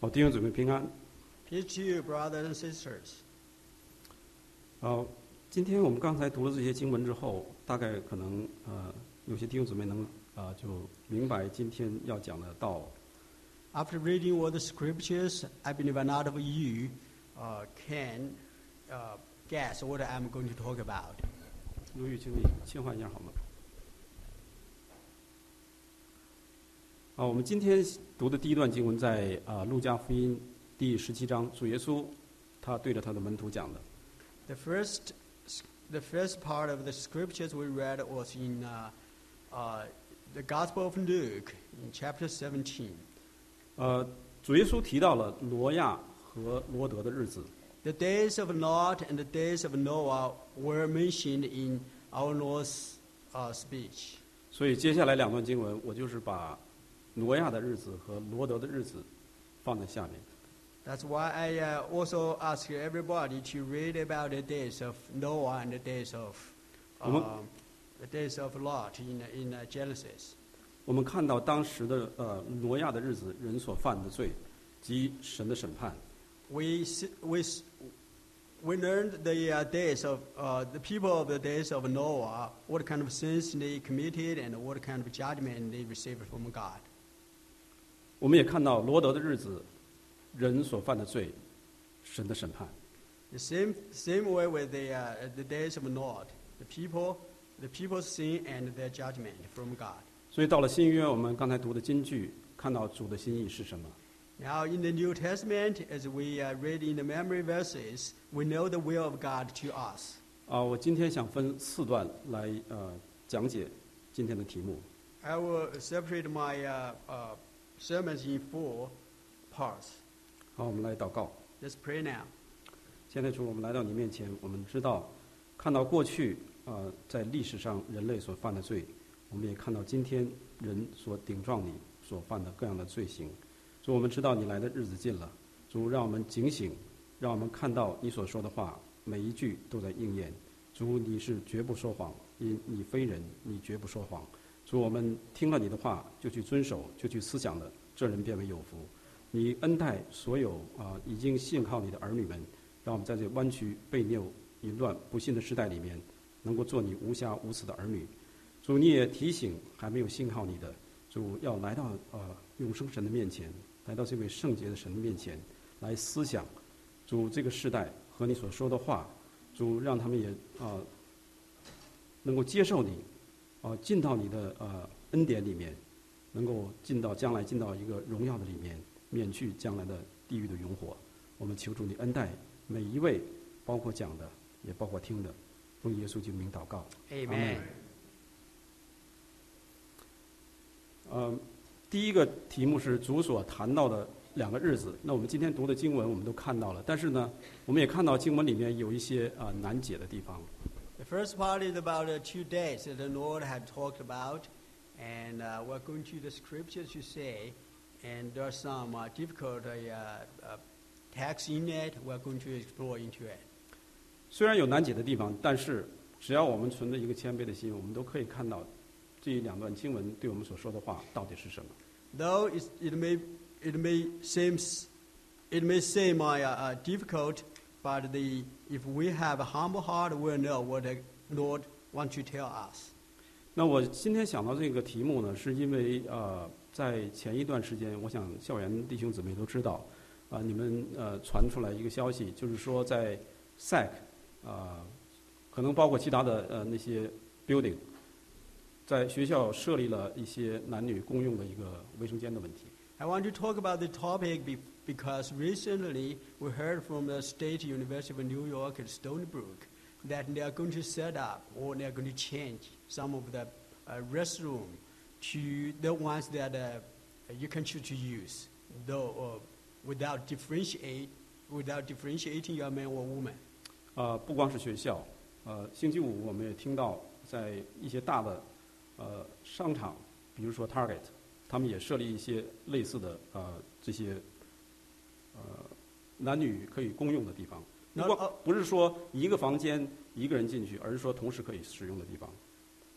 好，弟兄姊妹平安。 Peace to you, brothers and sisters. 好，今天我们刚才读了这些经文之后，大概可能呃，有些弟兄姊妹能啊、就明白今天要讲的道。 After reading all the scriptures, I believe a lot of you uh, can uh, guess what I'm going to talk about. 刘宇，请你切换一下好吗？ 啊，我们今天读的第一段经文在啊、路加福音第十七章，主耶稣他对着他的门徒讲的。 The first, the first part of the scriptures we read was in uh, uh, the Gospel of Luke in chapter 17. 呃，主耶稣提到了挪亚和罗德的日子。 The days of Lot and the days of Noah were mentioned in our Lord's uh, speech. 所以接下来两段经文，我就是把 挪亚的日子和罗德的日子放在下面。 That's why I uh, also ask everybody to read about the days of Noah and the days of um, Mhm. the days of Lot in in uh, Genesis. 我们看到当时的呃挪亚的日子，人所犯的罪及神的审判。 We s- we s- we learned the uh, days of uh, the people of the days of Noah, what kind of sins they committed and what kind of judgment they received from God. 我们也看到罗德的日子，人所犯的罪，神的审判。 The same same way with the uh, the days of Noah, the people the people's sin and their judgment from God. 所以到了新约，我们刚才读的金句，看到主的心意是什么？ Now, in the New Testament, as we uh, read in the memory verses, we know the will of God to us. 啊，我今天想分四段来呃讲解今天的题目。 I will separate my uh, uh, sermons in four parts. 好，我们来祷告。Let's pray now. 现在主，我们来到你面前，我们知道，看到过去啊、呃在历史上人类所犯的罪，我们也看到今天人所顶撞你所犯的各样的罪行。主，我们知道你来的日子近了，主，让我们警醒，让我们看到你所说的话每一句都在应验。主，你是绝不说谎，因你非人，你绝不说谎。主，我们听了你的话就去遵守，就去思想的，这人变为有福。你恩待所有啊、已经信靠你的儿女们，让我们在这弯曲、悖谬、淫乱、不幸的时代里面，能够做你无瑕无疵的儿女。主，你也提醒还没有信靠你的，主要来到呃永生神的面前，来到这位圣洁的神的面前，来思想主这个时代和你所说的话，主让他们也啊、能够接受你，啊、进到你的呃恩典里面，能够进到将来进到一个荣耀的里面，免去将来的地狱的永火。我们求助你恩待每一位，包括讲的，也包括听的，奉耶稣基督名祷告。Amen. 呃，第一个题目是主所谈到的两个日子。那我们今天读的经文我们都看到了，但是呢，我们也看到经文里面有一些啊、难解的地方。The first part is about the two days that the Lord had talked about, and uh, we're going to the scriptures to say, and there are some uh, difficult uh, uh, texts in it. We're going to explore into it. 虽然有难解的地方，但是只要我们存着一个谦卑的心，我们都可以看到这两段经文对我们所说的话到底是什么。 Though it's, it may it may seems it may seem uh, uh, difficult, but the if we have a humble heart, we'll know what the Lord wants to tell us. 那我今天想到这个题目呢，是因为呃，在前一段时间，我想校园弟兄姊妹都知道，啊、你们呃传出来一个消息，就是说在 SAC 啊、可能包括其他的呃那些 building，在学校设立了一些男女共用的一个卫生间的问题。I want to talk about the topic be, because recently we heard from the State University of New York at Stony Brook that they are going to set up or they are going to change some of the uh, restroom to the ones that uh, you can choose to use, though uh, without differentiate without differentiating your man or woman. 呃，不光是学校，呃，星期五我们也听到，在一些大的呃商场，比如说 Target，他们也设立一些类似的呃这些 呃男女可以公用的地方。不 Not 过不是说一个房间一个人进去，而是说同时可以使用的地方。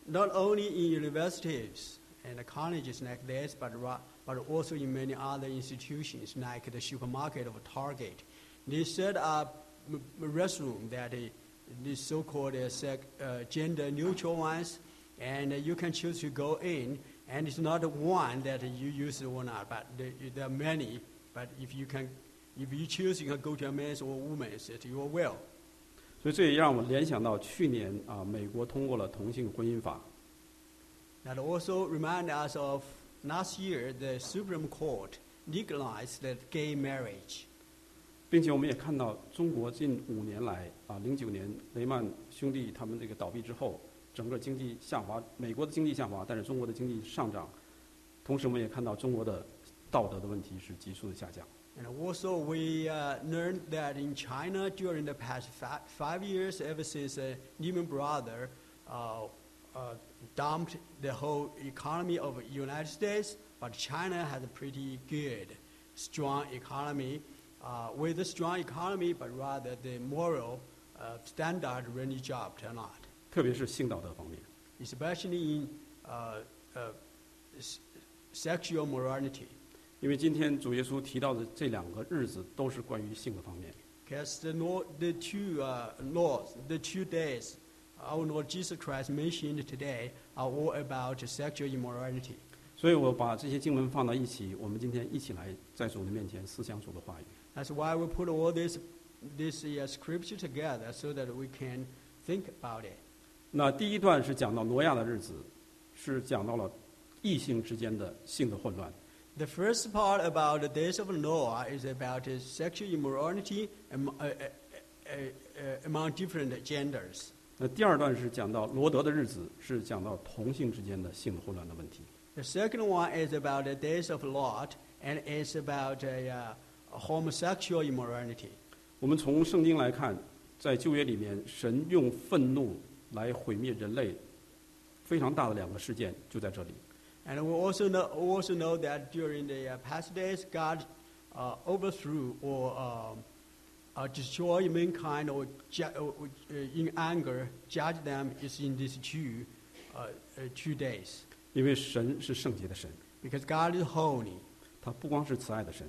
Not only in universities and colleges like this, but ra- but also in many other institutions like the supermarket of Target. They set up m- m- restroom that uh, the so-called uh, sec, uh, gender neutral ones, and uh, you can choose to go in, and it's not one that you use or not, but there, there are many. But if you can, if you choose, you can go to a man's or woman's at your will. 所以这也让我联想到去年啊，美国通过了同性婚姻法。That also remind us of last year the Supreme Court legalized that gay marriage. 并且我们也看到，中国近五年来啊，零九年雷曼兄弟他们这个倒闭之后，整个经济下滑，美国的经济下滑，但是中国的经济上涨。同时，我们也看到中国的道德的问题是急速的下降。And also, we uh, learned that in China during the past fi- five years, ever since uh, Lehman Brothers uh, uh, dumped the whole economy of the United States, but China has a pretty good, strong economy. Uh, with a strong economy, but rather the moral uh, standard really dropped a lot, 特别是性道德方面。 especially in uh, uh, s- sexual morality. 因为今天主耶稣提到的这两个日子都是关于性的方面。 Because the, Lord, the two uh, laws, the two days our Lord Jesus Christ mentioned today are all about sexual immorality. 所以我把这些经文放到一起，我们今天一起来在主的面前思想主的话语。 That's why we put all this, this uh, scripture together so that we can think about it. 那第一段是讲到挪亚的日子，是讲到了异性之间的性的混乱。 The first part about the days of Noah is about uh, sexual immorality am, uh, uh, uh, uh, among different genders. 那第二段是讲到罗德的日子，是讲到同性之间的性混乱的问题。 The second one is about the days of Lot, and it's about uh, uh, homosexual immorality. 我们从圣经来看，在旧约里面，神用愤怒来毁灭人类，非常大的两个事件就在这里。 And we also know, also know that during the uh, past days, God uh, overthrew or um, uh, destroyed mankind or ju- uh, uh, in anger, judged them is in these two, uh, uh, two days. 因为神是圣洁的神， Because God is holy. 他不光是慈爱的神，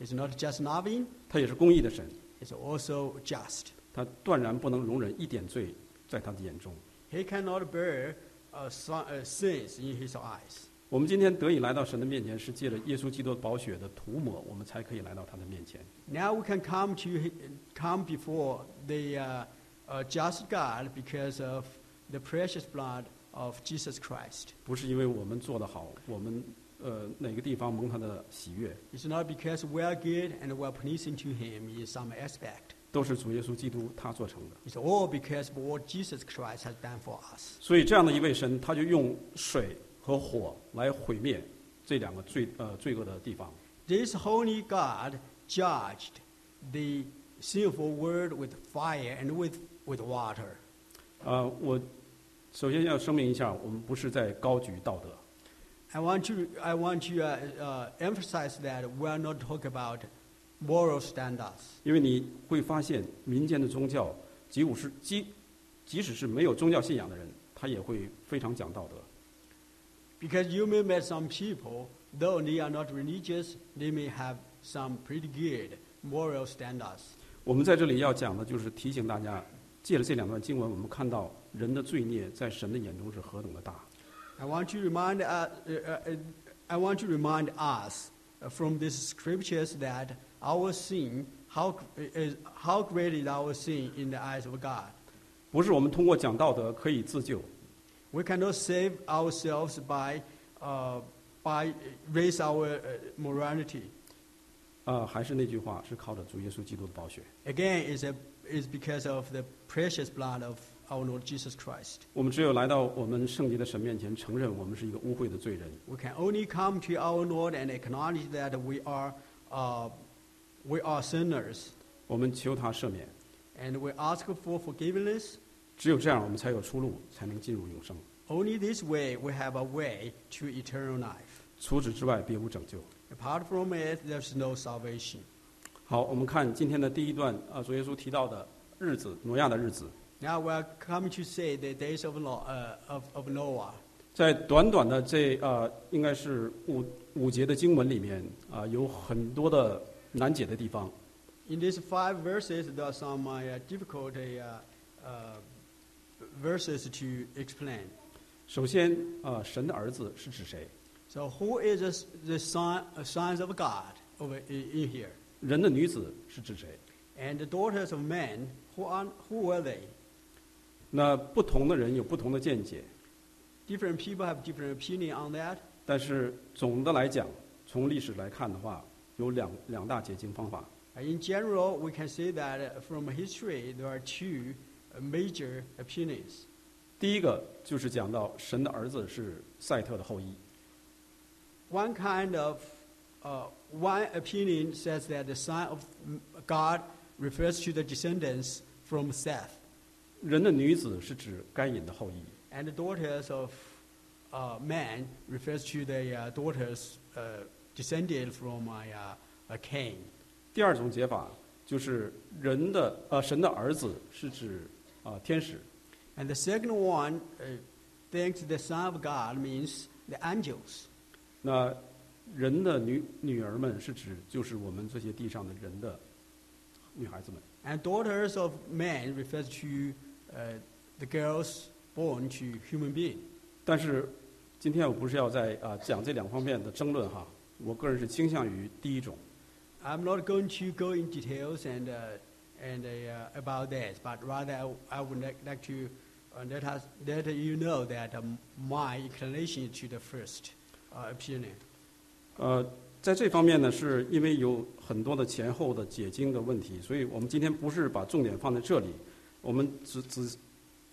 He's not just loving, 他也是公义的神， He's also just. 他断然不能容忍一点罪在他的眼中。 He cannot bear uh, son- uh, sins in His eyes. 我们今天得以来到神的面前，是借着耶稣基督的宝血的涂抹，我们才可以来到他的面前。 Now we can come to hi- come before the uh, uh, just God because of the precious blood of Jesus Christ. 不是因为我们做得好，我们呃哪个地方蒙他的喜悦， It's not because we are good and we are pleasing to Him in some aspect. 都是主耶稣基督他做成的。 It's all because of what Jesus Christ has done for us. 所以这样的一位神，他就用水 和火来毁灭这两个罪呃罪恶的地方。 This holy God judged the sinful world with fire and with, with water. 呃，我首先要声明一下，我们不是在高举道德， I want to, I want to uh, uh, emphasize that we are not talking about moral standards. 因为你会发现民间的宗教，即使是即即使是没有宗教信仰的人，他也会非常讲道德。 Because you may meet some people, though they are not religious, they may have some pretty good moral standards. 我们在这里要讲的就是提醒大家，借着这两段经文，我们看到人的罪孽在神的眼中是何等的大。 I want to remind, uh, uh, uh, I want to remind us uh, from these scriptures that our sin, how, is, how great is our sin in the eyes of God. 不是我们通过讲道德可以自救， We cannot save ourselves by, uh, by raise our uh, morality. 啊、还是那句话，是靠着主耶稣基督的宝血。 Again, is a, is because of the precious blood of our Lord Jesus Christ. 我们只有来到我们圣洁的神面前，承认我们是一个污秽的罪人， We can only come to our Lord and acknowledge that we are, uh, we are sinners, 我们求他赦免。 and we ask for forgiveness. 只有这样，我们才有出路，才能进入永生。 Only this way we have a way to eternal life. 除此之外，别无拯救。 Apart from it, there's no salvation. 好，我们看今天的第一段，啊，主耶稣提到的日子，挪亚的日子。 Now we are coming to say the days of, Lo- uh, of, of Noah. 在短短的这啊、应该是五五节的经文里面啊、有很多的难解的地方。 In these five verses, there are some uh, difficult uh, uh, verses to explain. 首先啊、神的儿子是指谁？ So, who is this, the son, uh, sons of God over in, in here? 人的女子是指谁？ And the daughters of men, who, are, who were they? 那不同的人有不同的见解， Different people have different opinion on that. 但是总的来讲，从历史来看的话，有两两大解经方法。 Uh, In general, we can say that uh, from history, there are two uh, major opinions. 第一个就是讲到神的儿子是赛特的后裔， One kind of, uh, one opinion says that the Son of God refers to the descendants from Seth, 人的女子是指该隐的后裔。 and the daughters of uh, man refers to the uh, daughters uh, descended from uh, uh, Cain. 第二种解法就是人的呃神的儿子是指 啊、天使， And the second one uh, thinks the Son of God means the angels. 那人的女女儿们是指就是我们这些地上的人的女孩子们。 And daughters of man refers to uh, the girls born to human being. 但是今天我不是要在啊、讲这两方面的争论哈，我个人是倾向于第一种。 I'm not going to go in details and, uh, and uh, about that, but rather I, I would like, like to uh, let, us, let you know that um, my inclination to the first uh, opinion. 呃，在这方面呢，是因为有很多的前后的解经的问题，所以我们今天不是把重点放在这里，我们只只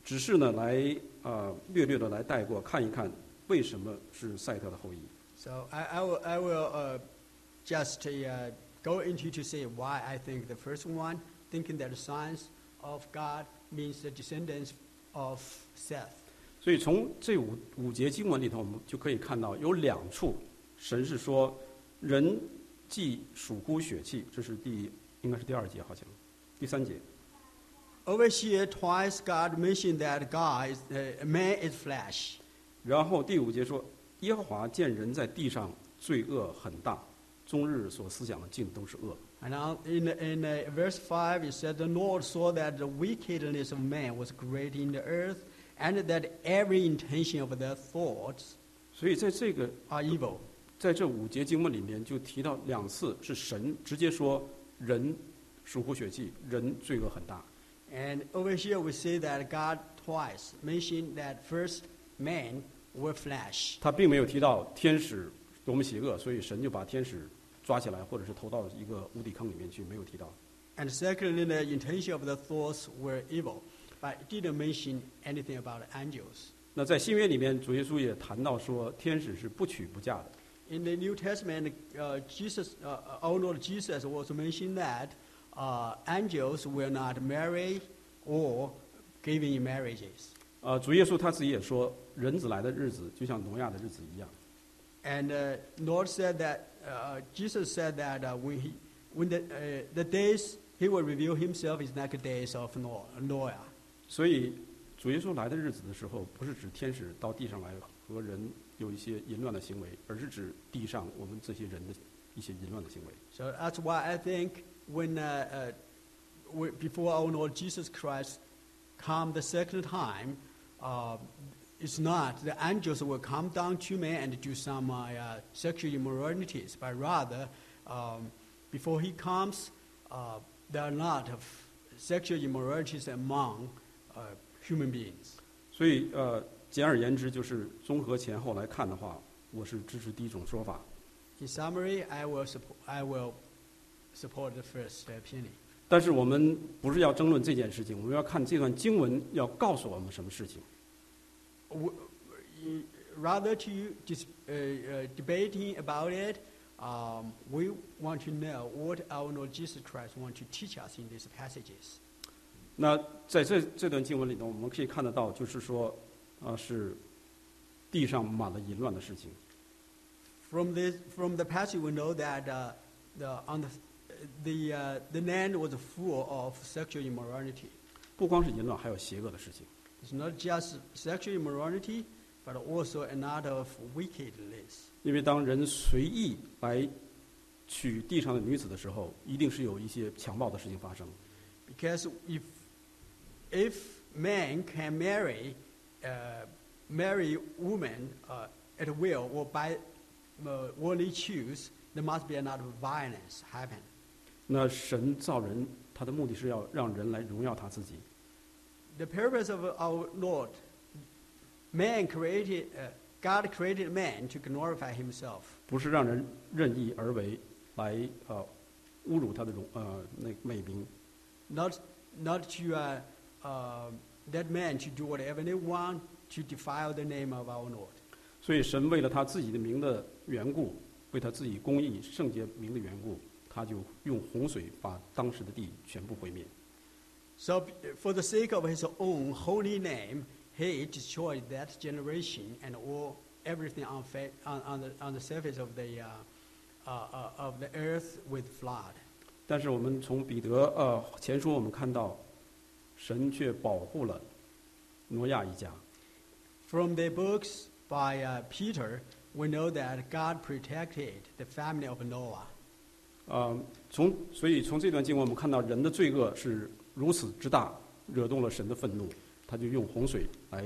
只是呢来呃略略的来带过，看一看为什么是赛特的后裔。 So I, I will, I will uh, just uh, go into to say why I think the first one, Thinking that the sons of God means the descendants of Seth. 所以从这五五节经文里头，我们就可以看到有两处，神是说人既属乎血气，这是第应该是第二节好像，第三节。Over here, twice God mentioned that God is, uh, man is flesh. 然后第五节说，耶和华见人在地上罪恶很大，终日所思想的尽都是恶。And now in, in uh, verse 5, it said, The Lord saw that the wickedness of man was great in the earth, and that every intention of their thoughts 所以在这个 are evil. 在这五节经文里面就提到两次，是神直接说人属乎血气，人罪恶很大。 And over here we see that God twice mentioned that first men were flesh. 他并没有提到天使多么邪恶，所以神就把天使 抓起来，或者是投到一个无底坑里面去，没有提到。 And secondly, the intention of the thoughts were evil. But it didn't mention anything about angels. 那在新约里面，主耶稣也谈到说，天使是不娶不嫁的。 In the New Testament, uh, Jesus, uh, our Lord Jesus was mentioning that uh, angels will not marry or give in marriages. 呃，主耶稣他自己也说，人子来的日子就像挪亚的日子一样。 And uh, Lord said that uh, Jesus said that uh, when he, when the, uh, the days he will reveal himself is like the days of Noah. Noah. 所以，主耶稣来的日子的时候，不是指天使到地上来和人有一些淫乱的行为，而是指地上我们这些人的一些淫乱的行为。 So that's why I think when uh, uh, we, before our Lord Jesus Christ come the second time, uh, it's not the angels will come down to man and do some uh, uh, sexual immoralities, but rather um, before he comes, uh, there are a lot of sexual immoralities among uh, human beings. 所以，呃，简而言之，就是综合前后来看的话，我是支持第一种说法。 In summary, I will support, I will support the first opinion. 但是我们不是要争论这件事情，我们要看这段经文要告诉我们什么事情。 w- y- rather to dis, uh, uh, debating about it, um, we want to know what our Lord Jesus Christ want to teach us in these passages. 那在这这段经文里头，我们可以看得到，就是说，啊、是地上满了淫乱的事情。 From this, from the passage, we know that uh, the, on the, the, uh, the land was full of sexual immorality. 不光是淫乱，还有邪恶的事情。 It's not just sexual immorality, but also another of wickedness. 因为当人随意来娶地上的女子的时候，一定是有一些强暴的事情发生。 Because if, if man can marry, uh, marry woman uh, at will or by uh, worldly choose, there must be another violence happen. 那神造人，他的目的是要让人来荣耀他自己。 The purpose of our Lord, man created, uh, God created man to glorify himself. 不是让人任意而为，来呃侮辱他的荣呃那美名。Not, not to uh, uh, that man to do whatever they want to defile the name of our Lord. 所以神为了他自己的名的缘故，为他自己公义圣洁名的缘故，他就用洪水把当时的地全部毁灭。So, b- for the sake of his own holy name, he destroyed that generation and all everything on, fa- on, on, the, on the surface of the, uh, uh, uh, of the earth with flood. 但是我们从彼得呃前书我们看到，神却保护了挪亚一家。 From the books by uh, Peter, we know that God protected the family of Noah. 呃，从所以从这段经文我们看到人的罪恶是 如此之大，惹动了神的愤怒，他就用洪水来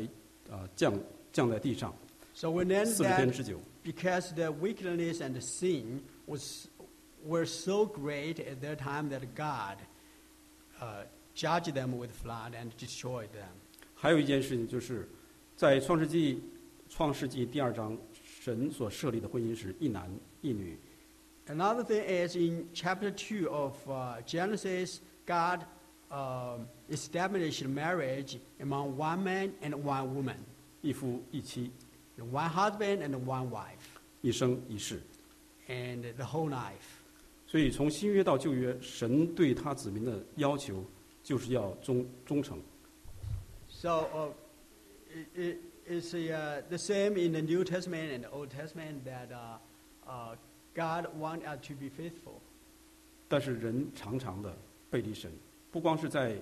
啊、呃降降在地上 So we learn 四十天 that 之久。because the wickedness and the sin was, were so great at that time that God uh, judged them with flood and destroyed them. 还有一件事情就是，在创世纪创世纪第二章，神所设立的婚姻是一男一女。Another thing is in chapter two of uh, Genesis, God um, established marriage among one man and one woman, 一夫一妻， one husband and one wife, 一生一世。 and the whole life. 所以从新约到旧约，神对他子民的要求就是要忠忠诚。 So uh, it, it, it's uh, the same in the New Testament and the Old Testament that uh, uh, God wants us to be faithful. 但是人常常的背离神， 不光是在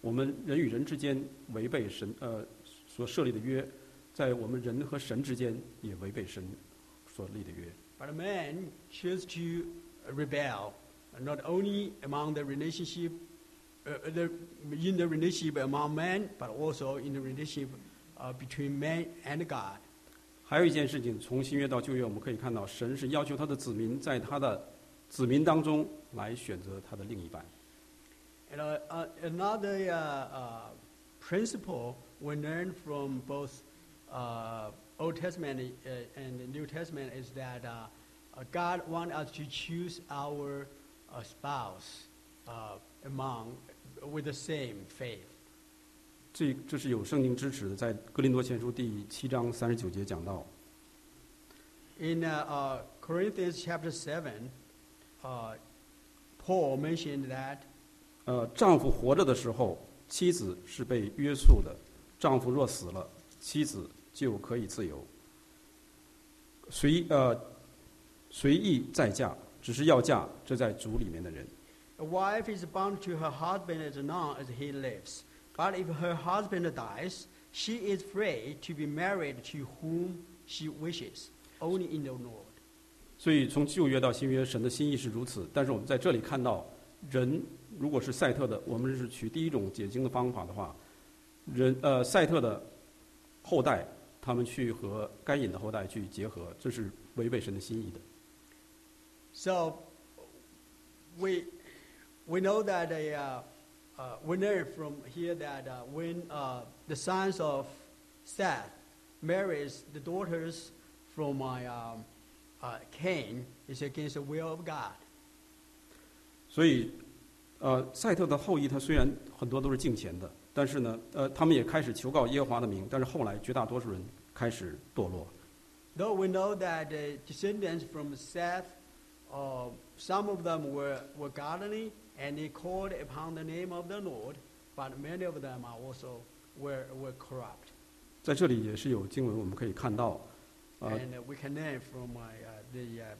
我们人与人之间违背神呃所设立的约，在我们人和神之间也违背神所立的约。But man choose to rebel, not only among the relationship, uh, the, in the relationship among men, but also in the relationship uh, between man and God. 还有一件事情，从新约到旧约，我们可以看到，神是要求他的子民在他的子民当中来选择他的另一半。And uh, uh, another uh, uh, principle we learn from both uh, Old Testament uh, and the New Testament is that uh, uh, God wants us to choose our uh, spouse uh, among with the same faith. 这这是有圣经支持的，在哥林多前书第七章三十九节讲到， In uh, uh, Corinthians chapter 7, uh, Paul mentioned that 呃，丈夫活着的时候，妻子是被约束的；丈夫若死了，妻子就可以自由。随呃随意再嫁，只是要嫁这在主里面的人。a wife is bound to her husband as long as he lives. But if her husband dies, she is free to be married to whom she wishes, only in the Lord. 所以从旧约到新约，神的心意是如此。但是我们在这里看到，人如果是赛特的，我们是取第一种解经的方法的话，人呃赛特的后代，他们去和该隐的后代去结合，这是违背神的心意的。 So we, we know that a, uh, uh, we learn from here that uh, when uh, the sons of Seth marries the daughters from my, um, uh, Cain, it's against the will of God. 所以， 呃，赛特的后裔他虽然很多都是敬虔的，但是呢，呃，他们也开始求告耶和华的名，但是后来绝大多数人开始堕落。Though we know that the descendants from Seth, uh, some of them were, were godly and they called upon the name of the Lord, but many of them are also were, were corrupt. 在这里也是有经文我们可以看到，呃，and uh, we can learn from uh, uh, the, uh,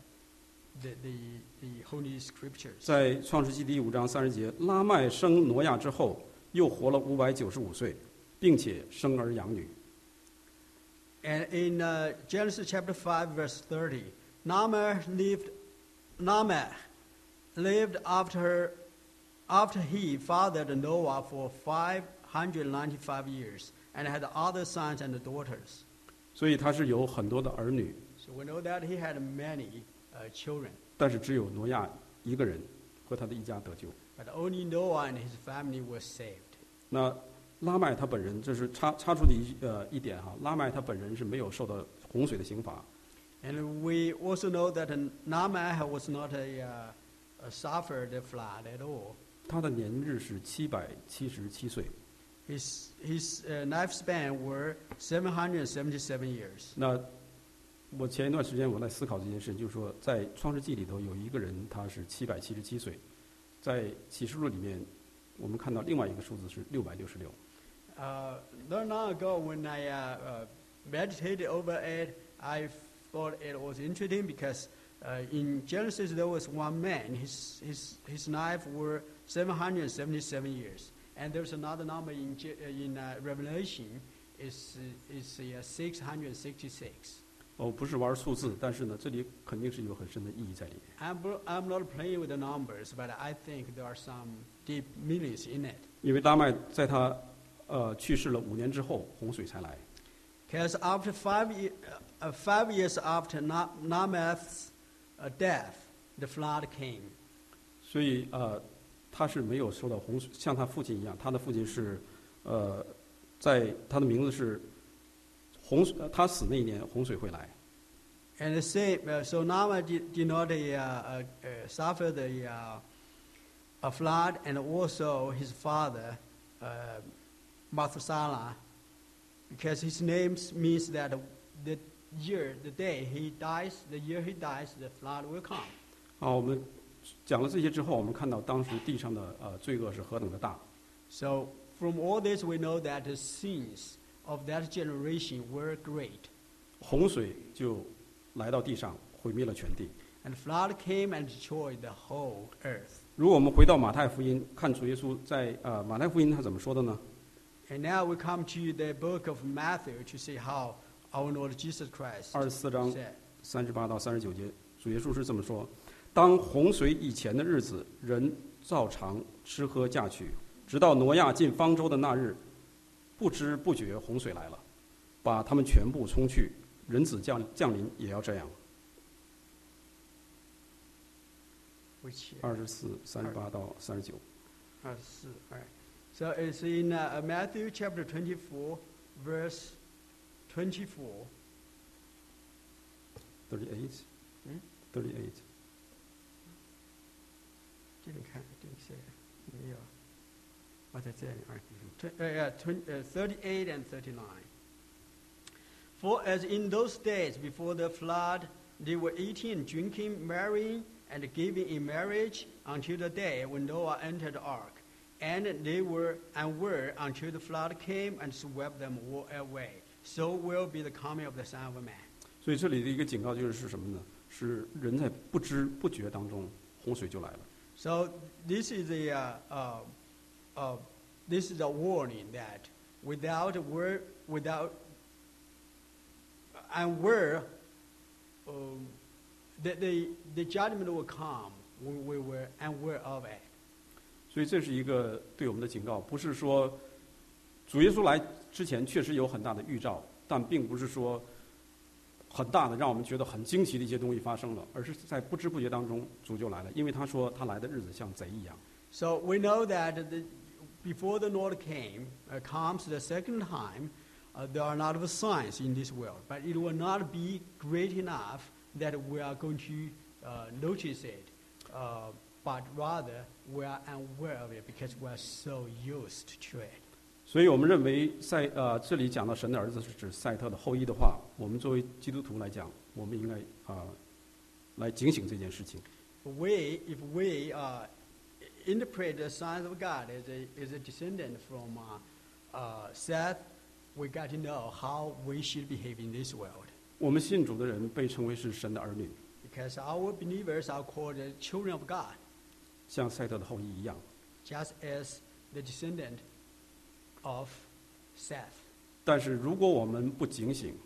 the, the, the Holy Scriptures. 在创世纪第五章三十节，拉麦生挪亚之后，又活了五百九十五岁，并且生儿养女。 And in uh, Genesis chapter 5, verse 30, Naaman lived, Naaman lived after, after he fathered Noah for 595 years and had other sons and daughters. 所以他是有很多的儿女， So we know that he had many uh, children, 但是只有挪亚一个人和他的一家得救。 but only Noah and his family were saved. 那拉麦他本人，这是插插出的一呃一点哈，拉麦他本人是没有受到洪水的刑罚， And we also know that uh, Naaman was not a, uh, a suffered the flood at all. 他的年日是七百七十七岁。 His, his uh, lifespan were 777 years. 那 我前一段时间我在思考这件事，就是说在创世纪里头有一个人他是七百七十七岁，在启示录里面我们看到另外一个数字是六百六十六。 Uh, not long ago, when I uh, uh, meditated over it, I thought it was interesting because uh, in Genesis there was one man. His, his, his life were 777 years. And there's another number in, Je- uh, in uh, Revelation, is, is uh, 666. 哦，不是玩数字，但是呢，这里肯定是有很深的意义在里面。I'm, I'm not playing with the numbers, but I think there are some deep meanings in it. 因为拉麦在他呃去世了五年之后，洪水才来。Because after five, uh, uh, five years after Na- Namath's uh, death, the flood came. 所以呃，他是没有受到洪水，像他父亲一样，他的父亲是呃，在他的名字是洪水，呃他死那一年洪水会来。 And the same, uh, so Nama did, did not uh, uh, uh, suffer the uh, a flood, and also his father, uh, Mathusalah, because his name means that the year, the day he dies, the year he dies, the flood will come. 好，我们讲了这些之后，我们看到当时地上的呃罪恶是何等的大。 So from all this, we know that the sins of that generation were great. 洪水就来到地上，毁灭了全地。And flood came and destroyed the whole earth. 如果我们回到马太福音，看主耶稣在呃马太福音他怎么说的呢？And now we come to the book of Matthew to see how our Lord Jesus Christ 二十四章 said. 三十八到三十九节，主耶稣是这么说：当洪水以前的日子，人照常吃喝嫁娶，直到挪亚进方舟的那日，不知不觉洪水来了，把他们全部冲去。人子降降临也要这样。二十四、三十八到三十九。uh, s- all right. So it's in uh, Matthew chapter 24, verse 24. Thirty-eight. Hmm? Thirty-eight. Didn't count, didn't say it. Yeah. What I said, all right. Tw- uh, yeah, twen- uh, 38 and 39. For as in those days before the flood, they were eating and drinking, marrying and giving in marriage until the day when Noah entered the ark. And they were and were until the flood came and swept them all away. So will be the coming of the Son of Man. 所以这里的一个警告就是是什么呢？是人在不知不觉当中，洪水就来了。 So this is a uh, uh, uh, this is a warning that without word, without unaware, um, the, the the judgment will come when we were unaware of it. 所以这是一个对我们的警告，不是说主耶稣来之前确实有很大的预兆，但并不是说很大的让我们觉得很惊奇的一些东西发生了，而是在不知不觉当中主就来了，因为他说他来的日子像贼一样。 So we know that the, before the Lord came, uh, comes the second time, uh, there are a lot of signs in this world, but it will not be great enough that we are going to uh, notice it, uh, but rather we are unaware of it because we are so used to it. 所以我们认为赛呃这里讲到神的儿子是指赛特的后裔的话，我们作为基督徒来讲，我们应该啊、来警醒这件事情。 We, if we uh, interpret the Son of God as a, as a descendant from uh, uh, Seth, we got to know how we should behave in this world. 我们信主的人被称为是神的儿女， Because our believers are called the children of God, 像赛特的后裔一样。 just as the descendant of Seth. 但是如果我们不警醒，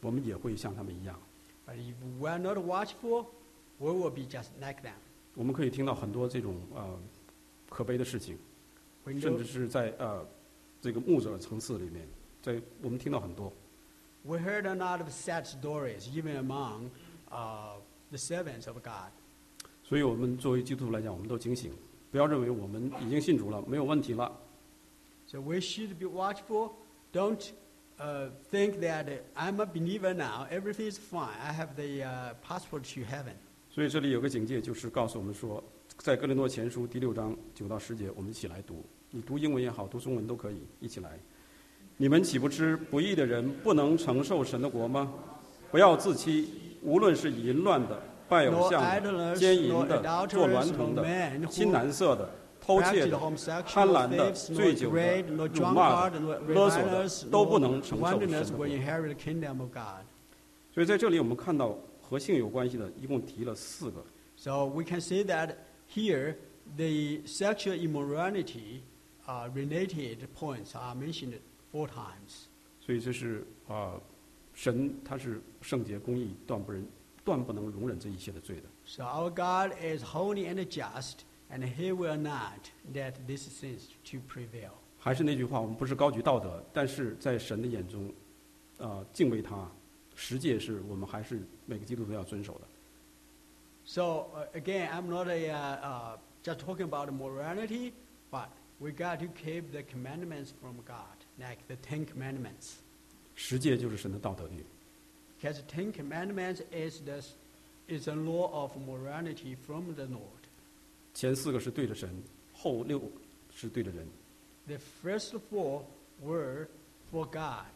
我们也会像他们一样。 But if we are not watchful, we will be just like them. 我们可以听到很多这种呃 可悲的事情，甚至是在呃这个牧者层次里面，在我们听到很多。we heard a lot of sad stories, even among uh, the servants of God. 所以我们作为基督徒来讲，我们都警醒，不要认为我们已经信主了，没有问题了。So we should be watchful. Don't uh, think that uh, I'm a believer now, everything is fine. I have the uh, passport to heaven. 所以这里有个警戒，就是告诉我们说，在哥林多前书第六章九到十节，我们一起来读。你读英文也好，读中文都可以，一起来。你们岂不知不义的人不能承受神的国吗？不要自欺，无论是淫乱的、拜偶像的、奸淫的、做娈童的、心蓝色的、偷窃的、贪婪的、醉酒的、辱骂的、勒索的，都不能承受神的国。所以在这里，我们看到和性有关系的，一共提了四个。So we can see that here the sexual immorality uh, related points are mentioned four times. 所以这是啊、神他是圣洁公义，断不忍断不能容忍这一切的罪的。 So our God is holy and just, and He will not let these sins to prevail. 还是那句话，我们不是高举道德，但是在神的眼中，啊、敬畏他，十诫是我们还是每个基督徒要遵守的。 So uh, again, I'm not a, uh, uh, just talking about morality, but we got to keep the commandments from God, like the Ten Commandments. 十诫就是神的道德律， Because Ten Commandments is the is a law of morality from the Lord. 前四个是对着神，后六是对着人。 The first four were for God,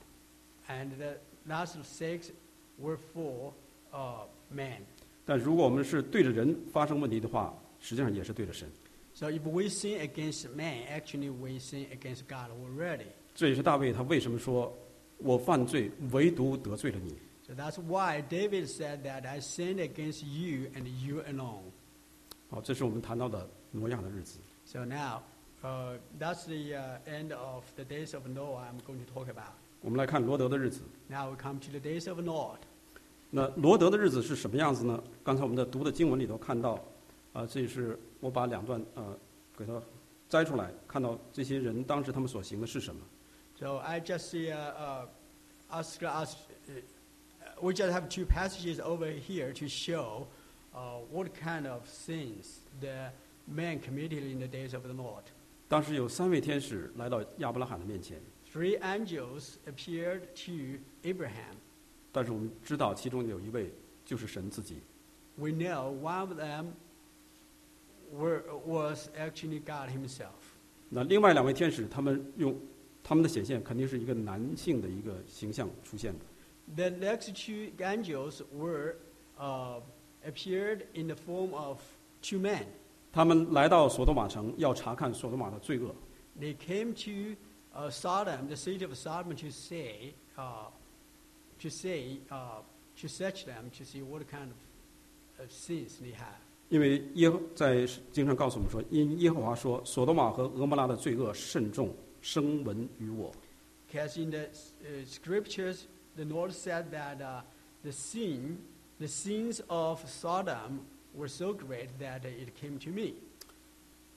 and the last six were for uh, man. 但如果我们是对着人发生问题的话，实际上也是对着神。 So if we sin against man, actually we sin against God already. 这也是大卫他为什么说，我犯罪唯独得罪了你。 So that's why David said that I sinned against you and you alone. 好，这是我们谈到的挪亚的日子。 So now, uh, that's the uh, end of the days of Noah I'm going to talk about. 我们来看罗德的日子。 Now we come to the days of Lord. 那罗德的日子是什么样子呢？刚才我们在读的经文里头看到，啊、这是我把两段呃给它摘出来，看到这些人当时他们所行的是什么。 So I just uh, uh, ask us, uh, we just have two passages over here to show uh, what kind of sins the man committed in the days of the Lord. 当时有三位天使来到亚伯拉罕的面前， Three angels appeared to Abraham. 但是我们知道其中有一位就是神自己。We know one of them were, was actually God Himself. 那另外两位天使，他们用他们的显现肯定是一个男性的一个形象出现的。The next two angels were uh, appeared in the form of two men. 他们来到索多玛城，要查看索多玛的罪恶。They came to uh, Sodom, the city of Sodom, to say, uh, to say, uh, to search them to see what kind of, of sins they have. 因为耶和在经上告诉我们说，因耶和华说，索多玛和俄摩拉的罪恶甚重，声闻于我。 Because in the uh, scriptures, the Lord said that uh, the sin, the sins of Sodom were so great that it came to me.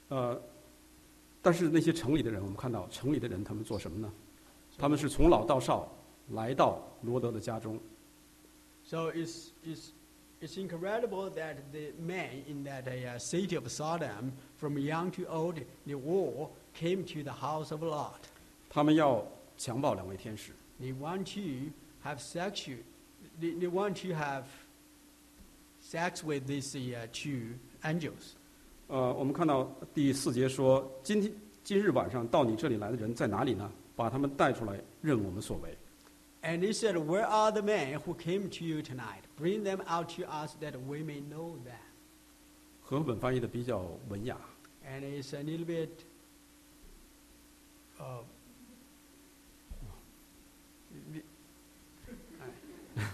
呃，但是那些城里的人，我们看到城里的人他们做什么呢？他们是从老到少 来到罗德的家中，So it's, it's, it's incredible that the men in that uh, city of Sodom, from young to old, they all came to the house of Lot. 他们要强暴两位天使。They want to have sex. They, they want to have sex with these uh, two angels. 呃，我们看到第四节说，今天今日晚上到你这里来的人在哪里呢？把他们带出来，任我们所为。And he said, Where are the men who came to you tonight? Bring them out to us that we may know them. 和合本翻译的比较文雅。 And it's a little bit, uh,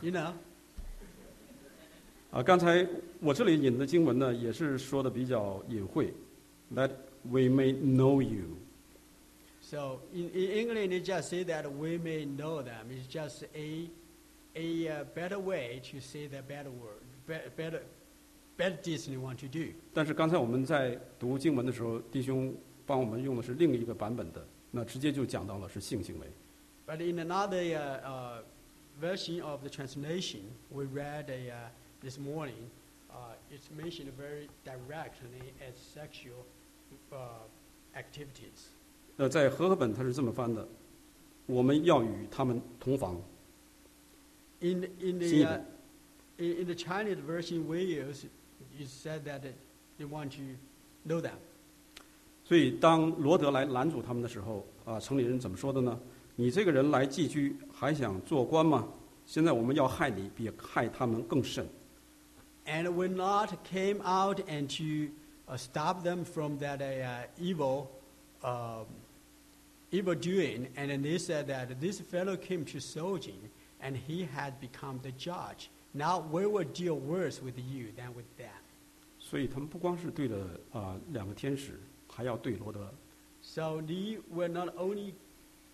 you know, 啊，刚才我这里引的经文呢，也是说的比较隐晦，that we may know you。 so in, in England, they just say that we may know them. It's just a a uh, better way to say the better word, be- better, better deeds you want to do. 但是刚才我们在读经文的时候，弟兄帮我们用的是另一个版本的，那直接就讲到了是性行为。 But in another uh, uh, version of the translation we read uh, this morning, uh, it's mentioned very directly as sexual uh, activities. 那在和合本它是这么翻的：我们要与他们同房。In, in, the, uh, in, in the Chinese version we use, you said that they want to know them. 所以当罗德来拦阻他们的时候，啊，城里人怎么说的呢？你这个人来寄居，还想做官吗？现在我们要害你，比害他们更甚。And when Lot came out and to uh, stop them from that uh, evil, um evil doing, and they said that this fellow came to Sojin, and he had become the judge. Now we will deal worse with you than with them. 所以他们不光是对着啊、呃、两个天使，还要对罗德。So they were Lot only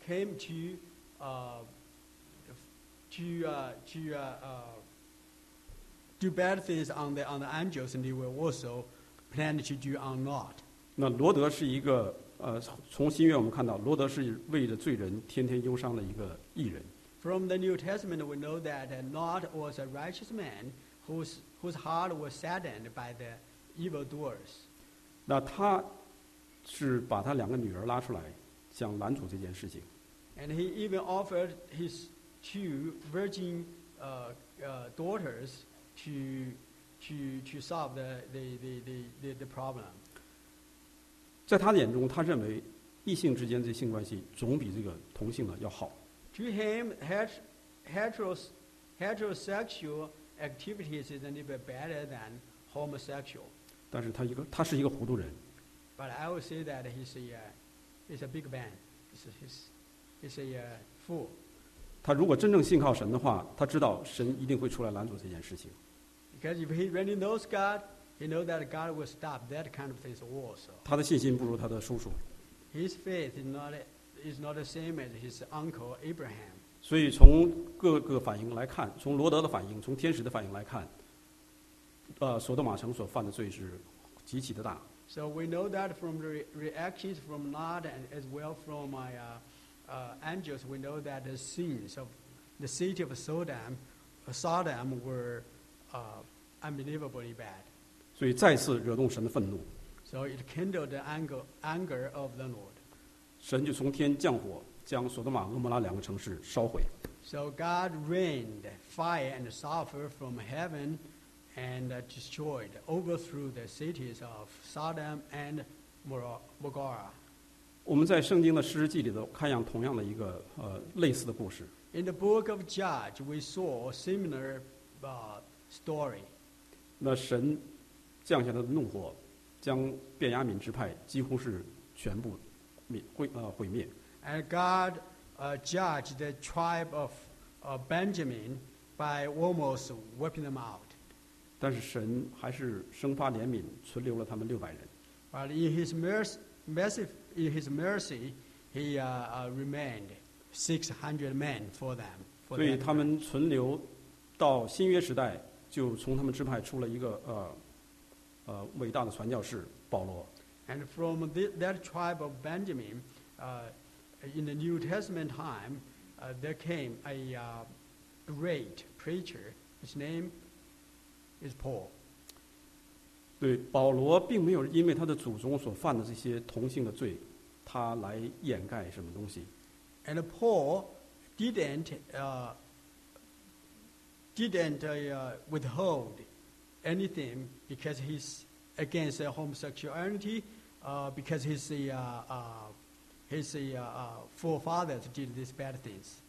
came to, uh, to, uh, to, uh, uh, do bad things on the on the angels, and they were also planning to do on not. 那罗德是一个呃，从新约我们看到，罗德是为着罪人天天忧伤的一个艺人。From the New Testament, we know that uh, Lot was a righteous man whose whose heart was saddened by the evildoers. 那他是把他两个女儿拉出来，想拦阻这件事情。And he even offered his two virgin uh, uh, daughters to, to, to solve the, the, the, the, the problem. 在他的眼中，他认为异性之间这性关系总比这个同性的要好。To him, het- heteros, heterosexual activities is a little bit better than homosexual. 但是他一个他是一个糊涂人，But I would say that he's a, uh, he's a big man. He's a, he's, a uh, fool. 他如果真正信靠神的话，他知道神一定会出来拦阻这件事情。Because if he really knows God, he knows that God will stop that kind of things also. 他的信心不如他的叔叔， His faith is not, is not the same as his uncle Abraham. 所以从各个反应来看，从罗德的反应，从天使的反应来看，呃，索多玛城所犯的罪是极其的大。 So we know that from the re- reactions from Lot and as well from my uh, uh, angels, we know that the sins of the city of Sodom, uh, Sodom were uh, unbelievably bad. 所以再次惹动神的愤怒， So it kindled the anger, anger of the Lord. 神就从天降火，将索多玛、俄摩拉两个城市烧毁。 So God rained fire and sulfur from heaven and uh, destroyed, overthrew the cities of Sodom and Mor- Gomorrah. 我们在圣经的诗记里头看样同样的一个呃类似的故事。 In the book of Judge, we saw a similar uh, story. 那神 降下他的怒火，将便雅悯支派几乎是全部灭毁呃毁灭。 And God uh, judged the tribe of uh, Benjamin by almost wiping them out. 但是神还是生发怜悯，存留了他们六百人。 But in His mercy, mercy, in His mercy He uh, uh, remained 600 men for them. For 所以 them. 他们存留到新约时代，就从他们支派出了一个呃 呃伟大的传教士保罗。 And from the, that tribe of Benjamin, uh, in the New Testament time, uh, there came a uh, great preacher. His name is Paul. 对，保罗并没有因为他的祖宗所犯的这些同性的罪，他来掩盖什么东西。 And Paul didn't, uh, didn't uh, withhold anything because he's against uh, homosexuality, uh, because his, uh, uh, his uh, uh, forefathers did these bad things.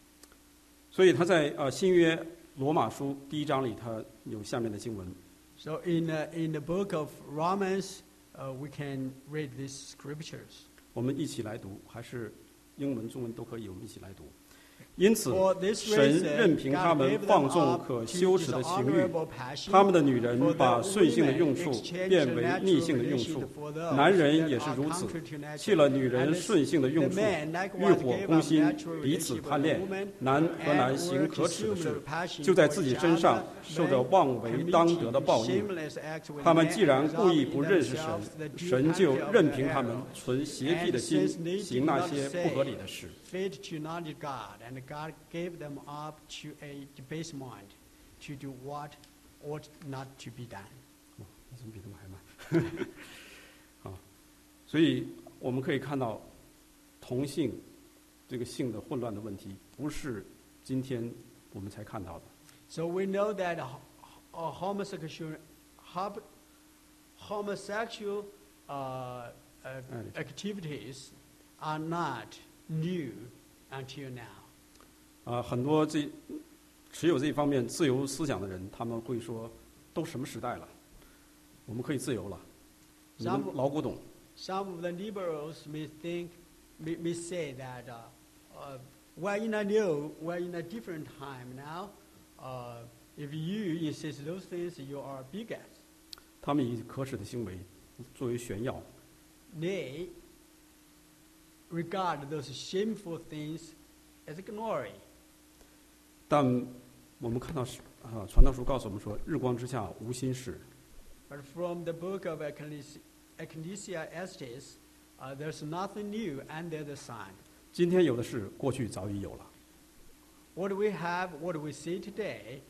所以他在呃新约罗马书第一章里，他有下面的经文。 So in, uh, in the book of Romans, uh, we can read these scriptures. 我们一起来读，还是英文、中文都可以，我们一起来读。 因此，神任凭他们放纵可羞耻的情欲。他们的女人把顺性的用处变为逆性的用处。男人也是如此，弃了女人顺性的用处，欲火攻心，彼此贪恋。男和男行可耻的事，就在自己身上受着妄为当得的报应。他们既然故意不认识神，神就任凭他们存邪僻的心，行那些不合理的事。Faith to not God, and God gave them up to a debased mind to do what ought not to be done. 哦你怎么比他们还慢？好，所以我们可以看到，同性这个性的混乱的问题，不是今天我们才看到的。 So we know that ho- ho- homosexual, hob- homosexual uh, uh, Right. activities are not new until now. 啊、很多这持有这一方面自由思想的人，他们会说，都什么时代了，我们可以自由了。你们 Some- 老古董， Some of the liberals may think, may, may say that uh, uh, we're in a new, we're in a different time now. Uh, if you insist those things, you are bigots. 他们以可耻的行为作为炫耀， They regard those shameful things as glory. 但我们看到是啊，传道书告诉我们说，日光之下无新事。 But from the book of Ecclesi- Ecclesiastes, uh, there's nothing new under the sun. 今天有的事，过去早已有了。 What we have, what we see today,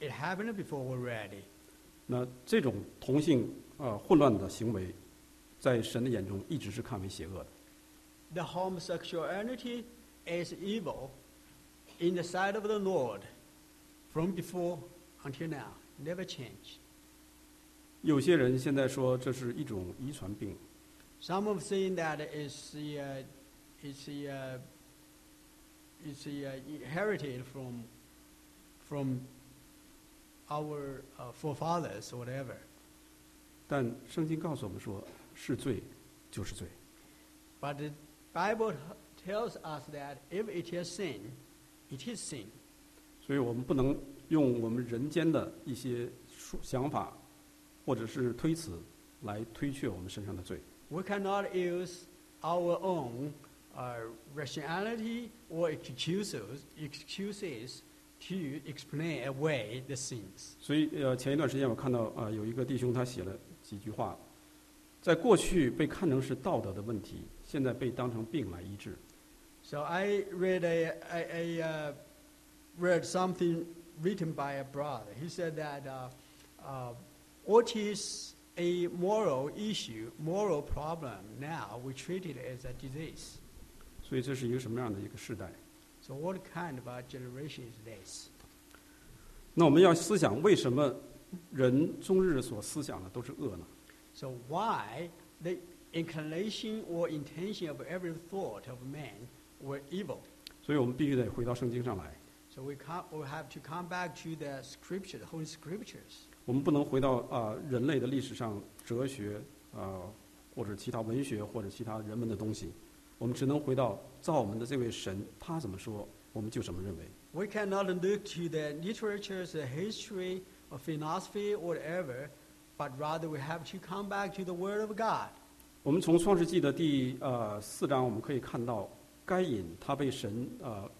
it happened before we're ready. 那这种同性呃混乱的行为，在神的眼中一直是看为邪恶的。 The homosexuality is evil in the sight of the Lord from before until now, never changed. 有些人现在说这是一种遗传病， Some of saying that it's, uh, it's, uh, it's uh, inherited from, from our uh, forefathers or whatever. 但圣经告诉我们说，是罪就是罪。 But the Bible tells us that if it is sin, it is sin. 所以我们不能用我们人间的一些想法，或者是推辞，来推却我们身上的罪。We cannot use our own uh, rationality or excuses, excuses to explain away the sins. 所以呃，前一段时间我看到啊、呃有一个弟兄他写了几句话，在过去被看成是道德的问题，现在被当成病来医治。So I read a, a, a uh, read something written by a brother. He said that uh, uh, what is a moral issue, moral problem now, we treat it as a disease. 所以这是一个什么样的一个时代？ So what kind of a generation is this? 那我们要思想，为什么人终日所思想的都是恶呢？ So why the inclination or intention of every thought of man were evil? 所以我们必须得回到圣经上来。So we, can't, we have to come back to the scripture, the Holy Scriptures. 我们不能回到啊、人类的历史上哲学啊、或者其他文学或者其他人们的东西，我们只能回到造我们的这位神，他怎么说，我们就怎么认为。We cannot look to the literatures, the history, or philosophy, or whatever, but rather we have to come back to the Word of God. 我们从创世纪的第呃四章，我们可以看到该隐他被神呃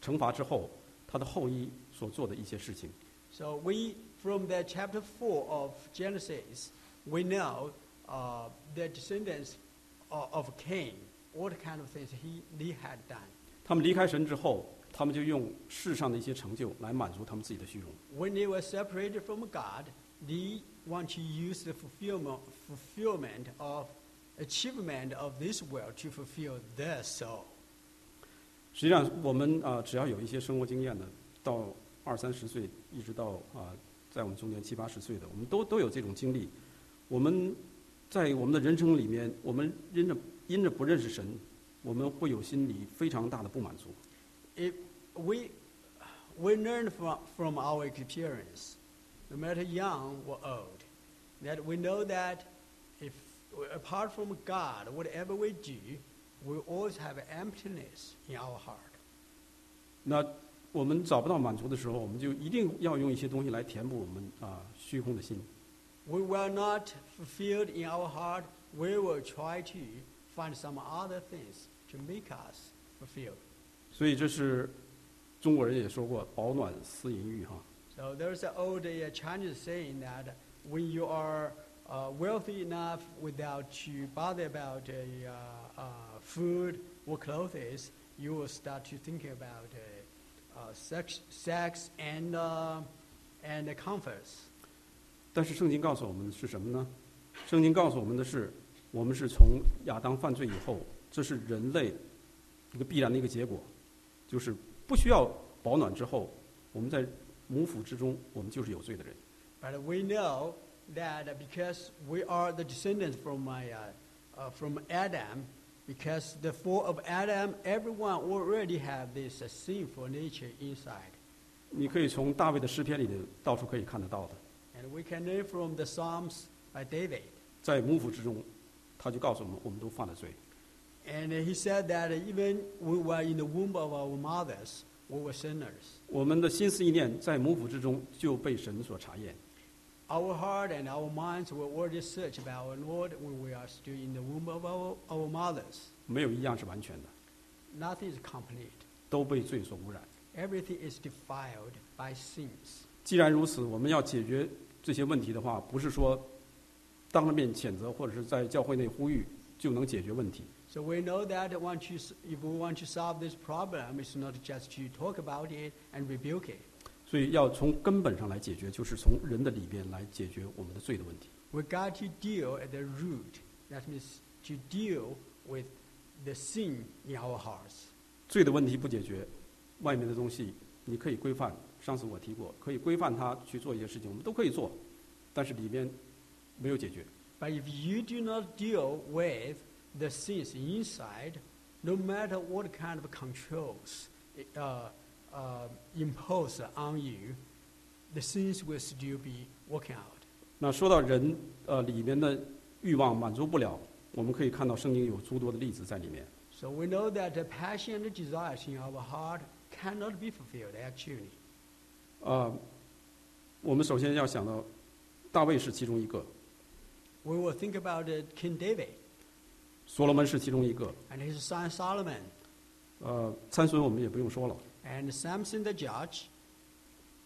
惩罚之后，他的后裔所做的一些事情。 So we, from the chapter 4 of Genesis, we know uh, the descendants of, of Cain, what kind of things he, he had done. 他们离开神之后，他们就用世上的一些成就来满足他们自己的虚荣。 When they were separated from God, they want to use the fulfillment, fulfillment of achievement of this world to fulfill their soul. 实际上，我们啊、呃只要有一些生活经验的，到二三十岁，一直到啊、在我们中间七八十岁的，我们都都有这种经历。我们在我们的人生里面，我们因着因着不认识神，我们会有心里非常大的不满足。 If we, we learn from, from our experience, no matter young or old, that we know that if apart from God, whatever we do, we always have emptiness in our heart. 那我们找不到满足的时候，我们就一定要用一些东西来填补我们啊虚空的心。 We were not fulfilled in our heart. We will try to find some other things to make us fulfilled. 所以这是中国人也说过“饱暖思淫欲”哈。 So there's an old uh, Chinese saying that when you are uh, wealthy enough without to bother about uh, uh, food or clothes, you will start to think about uh, uh, sex, sex and, uh, and comforts. 但是圣经告诉我们的是什么呢？圣经告诉我们的是，我们是从亚当犯罪以后，这是人类一个必然的一个结果，就是不需要保暖之后，我们在母腹之中，我们就是有罪的人。 But we know that because we are the descendants from, my, uh, uh, from Adam, because the fall of Adam, everyone already have this uh, sinful nature inside. 你可以从大卫的诗篇里的到处可以看得到的， And we can learn from the Psalms by David. 在母腹之中，他就告诉我们，我们都犯了罪。 And he said that even when we were in the womb of our mothers, we were sinners. 我们的心思意念在母腹之中就被神所查验。 Our heart and our minds were already searched by our Lord when we are still in the womb of our, our mothers. 没有一样是完全的， Nothing is complete. 都被罪所污染。 Everything is defiled by sins. 既然如此，我们要解决这些问题的话，不是说当着面谴责或者是在教会内呼吁就能解决问题。 So we know that once you, s- if we want to solve this problem, it's not just to talk about it and rebuke it. 所以要从根本上来解决，就是从人的里边来解决我们的罪的问题。 We got to deal at the root. That means to deal with the sin in our hearts. 罪的问题不解决，外面的东西你可以规范。上次我提过，可以规范他去做一些事情，我们都可以做，但是里边没有解决。 But if you do not deal with the sins inside, no matter what kind of controls uh, uh, imposed on you, the sins will still be working out. 那说到人呃里面的欲望满足不了，我们可以看到圣经有诸多的例子在里面。 So we know that the passion and desires in our heart cannot be fulfilled actually. 呃，我们首先要想到，大卫是其中一个， We will think about uh, King David 所罗门是其中一个， and his son Solomon 呃，参孙我们也不用说了， and Samson the judge.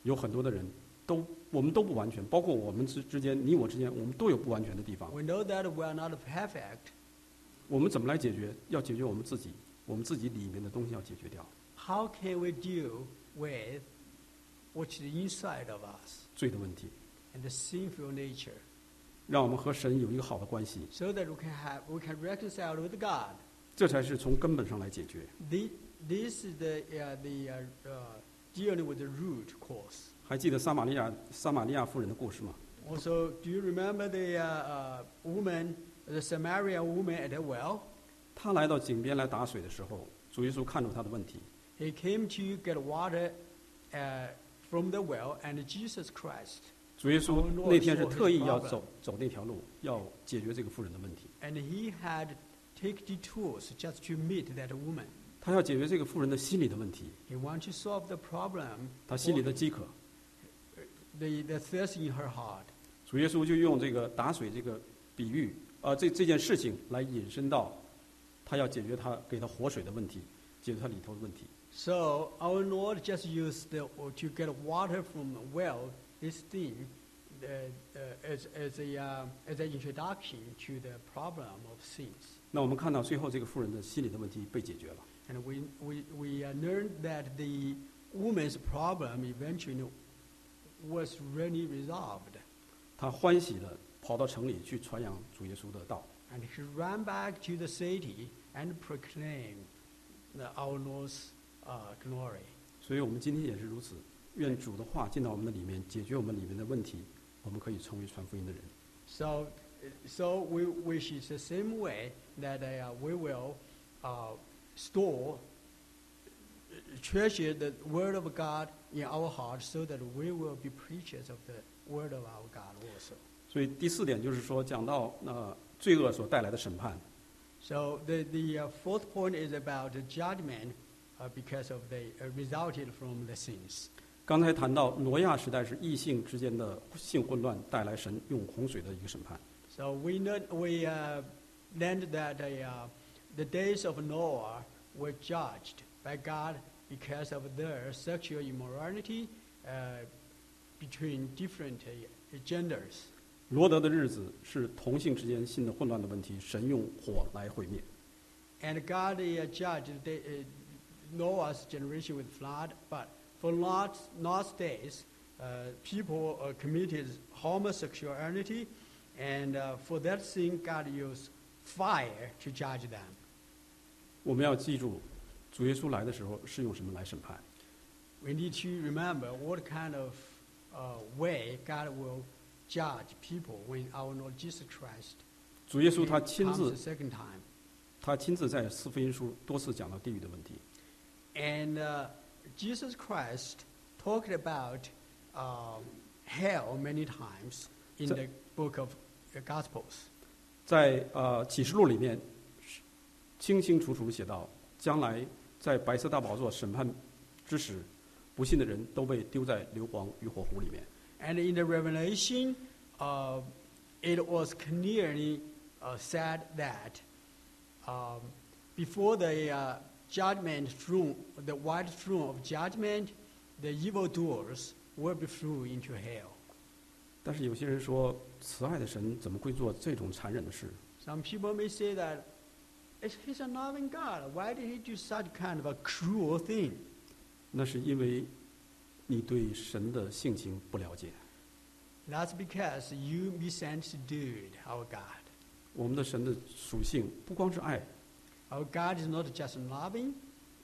有很多的人都我们都不完全，包括我们之之间，你我之间，我们都有不完全的地方。 We know that we are not perfect. 我们怎么来解决？要解决我们自己，我们自己里面的东西要解决掉 How can we deal with what's inside of us 罪的问题， and the sinful nature 让我们和神有一个好的关系， so that we can have we can reconcile with God? 这才是从根本上来解决。 The, this is the uh, the uh, uh, dealing with the root cause. 还记得撒玛利亚撒玛利亚妇人的故事吗？ Also, do you remember the uh, uh, woman, the Samaritan woman at the well? 她来到井边来打水的时候，主耶稣看出她的问题， He came to get water uh, from the well, and Jesus Christ, 主耶稣那天是特意要走走那条路，要解决这个妇人的问题。 and he had take detours just to meet that woman. 他要解决这个妇人的心理的问题， He wanted to solve the problem, 她心里的饥渴。 the, the thirst in her heart. 主耶稣就用这个打水这个比喻，呃，这这件事情来引申到，他要解决他给他活水的问题，解决他里头的问题。 So our Lord just used the, or to get water from the well, this thing, uh, uh, as, as, a, uh, as an introduction to the problem of sins. 那我们看到最后这个妇人的心理的问题被解决了， And we, we, we uh, learned that the woman's problem eventually was really resolved. 她欢喜的跑到城里去传扬主耶稣的道。 And he ran back to the city and proclaimed the, our Lord's uh, glory. 所以我们今天也是如此，愿主的话进到我们的里面，解决我们里面的问题，我们可以成为传福音的人。 So, so we wish it's the same way that uh, we will uh, store, treasure the Word of God in our hearts so that we will be preachers of the Word of our God also. 所以第四点就是说，讲到呃罪恶所带来的审判， So the, the uh, fourth point is about the judgment uh, because of the uh, resulted from the sins. 刚才谈到挪亚时代是异性之间的性混乱带来神用洪水的一个审判。 So we know, we uh, learned that uh, the days of Noah were judged by God because of their sexual immorality uh, between different uh, genders. 罗德的日子是同性之间性的混乱的问题，神用火来毁灭。 And God uh, judged the, uh, Noah's generation with flood, but for Lot's, Lot's days, uh, people uh, committed homosexuality, and uh, for that sin, God used fire to judge them. 我们要记住，主耶稣来的时候是用什么来审判？ We need to remember what kind of uh, way God will judge people when our Lord Jesus Christ 主耶稣他亲 comes 自 the second time. 他亲自在四福音书多次讲到地狱的问题。 And uh, Jesus Christ talked about um, hell many times in So- the book of the Gospels. 在呃启示录里面， 清清楚楚地写到，将来在白色大宝座审判之时，不信的人都被丢在硫磺与火湖里面。 And in the Revelation, uh, it was clearly uh, said that um, before the uh, judgment throne, the white throne of judgment, the evildoers will be thrown into hell. 但是有些人说，慈爱的神怎么会做这种残忍的事？ Some people may say that "It's- he's a loving God. Why did he do such kind of a cruel thing? 那是因为你对神的性情不了解。 That's because you misunderstood our God. 我们的神的属性不光是爱， Our God is not just loving,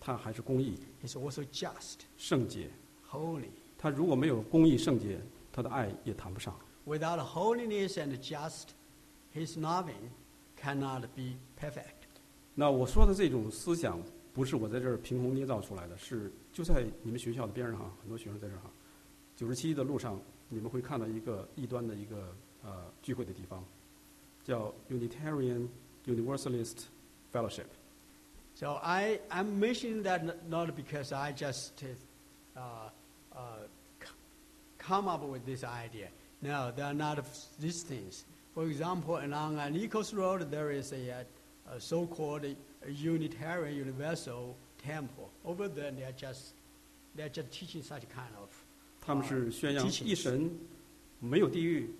他还是公义、 he's also just, 圣洁。 holy. 他如果没有公义、圣洁，他的爱也谈不上。 Without holiness and just, his loving cannot be perfect. 那我说的这种思想，不是我在这儿凭空捏造出来的，是就在你们学校的边上哈，很多学生在这儿哈。九十七的路上，你们会看到一个异端的一个呃聚会的地方，叫 Unitarian Universalist Fellowship。So I I'm mentioning that not because I just uh uh come up with this idea. No, there are not these things. For example, along Nicolls Road, there is a a so-called uh, Unitarian Universal Temple. Over there, they are just they are just teaching such kind of 他们是宣扬 teachings 一神没有地狱，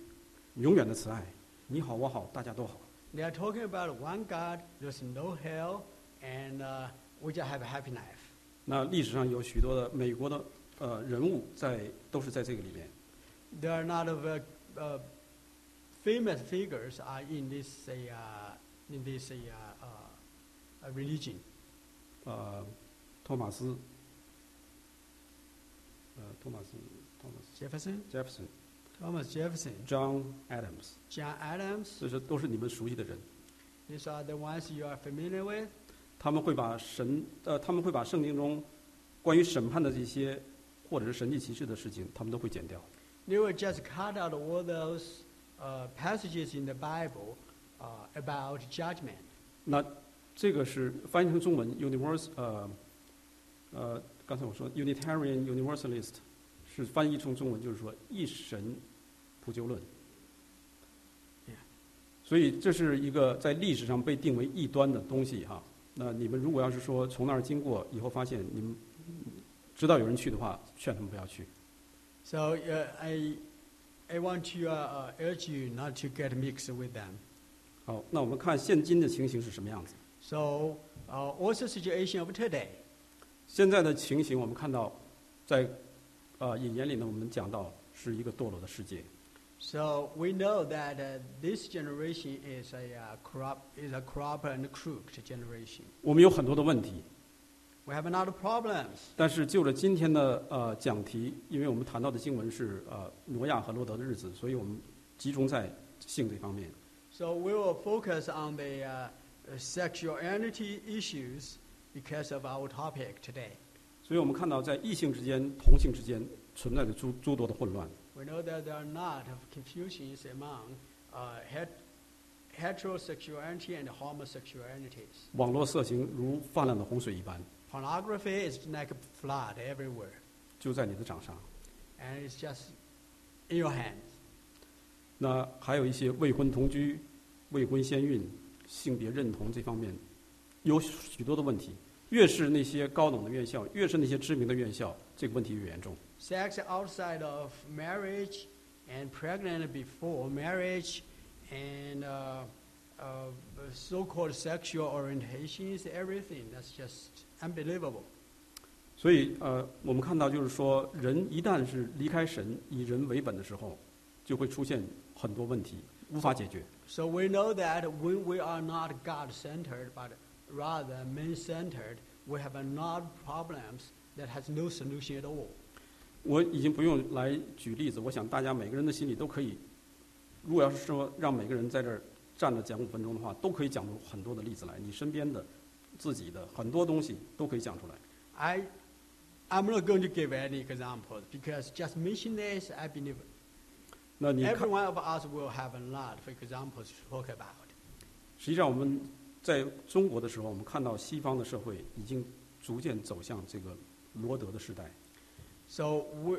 永远的慈爱，你好我好大家都好。 They are talking about one God, there's no hell, and uh, we just have a happy life. 那历史上有许多的美国的呃人物在都是在这个里面。 There are not of uh, uh, famous figures are in this uh, uh, in this uh, uh, uh, religion. 呃，托马斯，呃，托马斯，Thomas Jefferson, Jefferson、 Thomas Jefferson, John Adams， John Adams. 这些都是你们熟悉的人。 These are the ones you are familiar with. 他们会把神，呃，他们会把圣经中关于审判的这些，或者是神迹奇事的事情，他们都会剪掉。 They will just cut out all those uh, passages in the Bible uh, about judgment. 那这个是翻译成中文，universe 呃，呃，刚才我说 Unitarian Universalist 是翻译成中文，就是说一神普救论。所以这是一个在历史上被定为异端的东西哈。那你们如果要是说从那儿经过以后发现你们知道有人去的话，劝他们不要去。So uh, I, I want to uh, uh, urge you not to get mixed with them. 好，那我们看现今的情形是什么样子？So what's the situation of today. 现在的情形，我们看到，在呃引言里呢，我们讲到是一个堕落的世界。So we know that uh, this generation is a uh, corrupt, is a corrupt and crooked generation. 我们有很多的问题，We have a lot of problems. 但是就着今天的呃讲题，因为我们谈到的经文是呃挪亚和罗德的日子，所以我们集中在性这方面。So we will focus on the uh, sexuality issues because of our topic today. 所以我们看到在异性之间、同性之间存在着诸诸多的混乱。We know that there are not confusions among uh, het- heterosexuality and homosexualities. 网络色情如泛滥的洪水一般。Pornography is like a flood everywhere, 就在你的掌上。and it's just in your hands. 那还有一些未婚同居、未婚先孕、性别认同这方面，有许多的问题。越是那些高等的院校，越是那些知名的院校，这个问题越严重。Sex outside of marriage and pregnant before marriage and uh, uh, so-called sexual orientations, everything. That's just unbelievable. 所以，呃，我们看到就是说，人一旦是离开神，以人为本的时候，就会出现很多问题，无法解决。So we know that when we are not God-centered, but rather man-centered, we have a lot of problems that has no solution at all. 我已经不用来举例子，我想大家每个人的心里都可以，如果要是说让每个人在这儿站着讲五分钟的话，都可以讲出很多的例子来。你身边的、自己的很多东西都可以讲出来。 I, I'm not going to give any examples because just mention this, I believe 那你 Every one of us will have a lot of examples to talk about. 实际上我们在中国的时候，我们看到西方的社会已经逐渐走向这个罗德的时代。So we,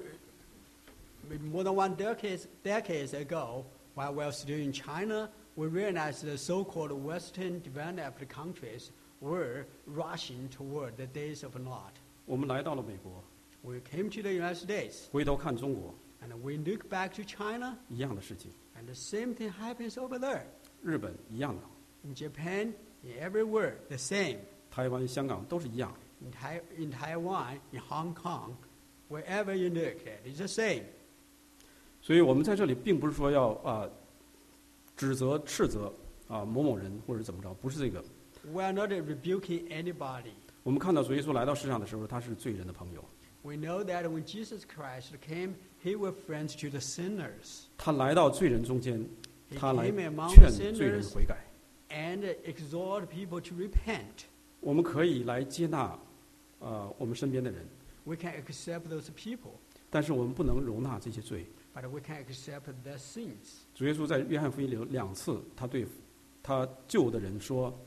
more than one decades, decades ago, while we were still in China, we realized the so-called Western developed countries were rushing toward the days of Lot. 我们来到了美国，We came to the United States. 回头看中国，and we look back to China, 一样的事情； and the same thing happens over there. 日本一样的， In Japan, in everywhere, the same. 台湾、香港都是一样。 In, tai- in Taiwan, in Hong Kong, wherever you look at, it's the same. 所以我们在这里并不是说要啊、指责、斥责啊、某某人或者怎么着，不是这个。 We are not rebuking anybody. 我们看到主耶稣来到世上的时候，他是罪人的朋友， We know that when Jesus Christ came, he was friends to the sinners. 他来到罪人中间，他来劝罪人悔改。and exhort people to repent. 我们可以来接纳呃我们身边的人，We can accept those people, 但是我们不能容纳这些罪。but we can accept their sins. 主耶稣在约翰福音里有两次，他对他救的人说：“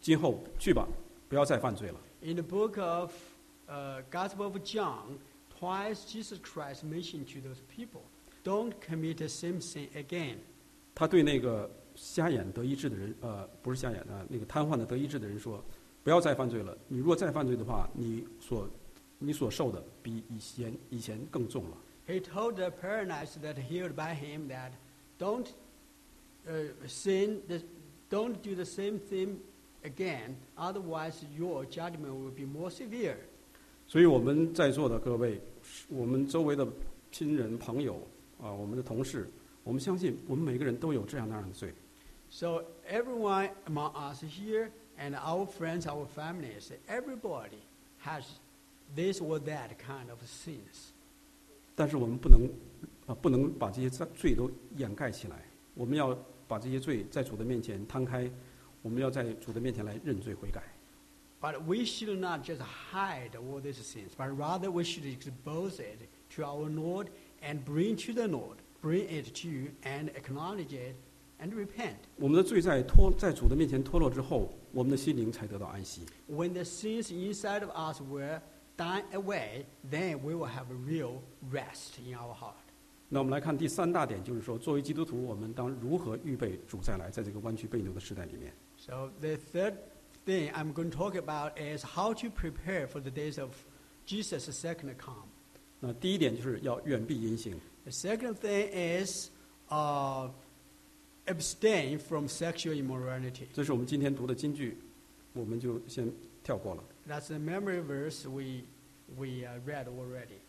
今后去吧，不要再犯罪了。In the book of uh, Gospel of John, twice Jesus Christ mentioned to those people, don't commit the same sin again. ”他对那个瞎眼得医治的人，呃，不是瞎眼啊，那个瘫痪的得医治的人说：“不要再犯罪了。你如果再犯罪的话，你所你所受的比以前以前更重了。 He told the paralyzed that healed by him that don't uh, sin, the, don't do the same thing again, otherwise your judgment will be more severe. ” 所以我们在座的各位，我们周围的亲人朋友啊，我们的同事，我们相信我们每个人都有这样那样的罪。So everyone among us here and our friends, our families, everybody has this or that kind of sins. 但是我们不能啊，不能把这些罪罪都掩盖起来。我们要把这些罪在主的面前摊开，我们要在主的面前来认罪悔改。But we should not just hide all these sins, but rather we should expose it to our Lord and bring to the Lord, bring it to you and acknowledge it and repent. 我们的罪在脱在主的面前脱落之后，我们的心灵才得到安息。 When the sins inside of us were done away, then we will have a real rest in our heart. 那我们来看第三大点，就是说，作为基督徒，我们当如何预备主再来，在这个弯曲背扭的时代里面。 So the third thing I'm going to talk about is how to prepare for the days of Jesus' second come. 那第一点就是要远避淫行， The second thing is uh, abstain from sexual immorality. 这是我们今天读的金句，我们就先跳过了。 That's the memory verse we, we uh, read already.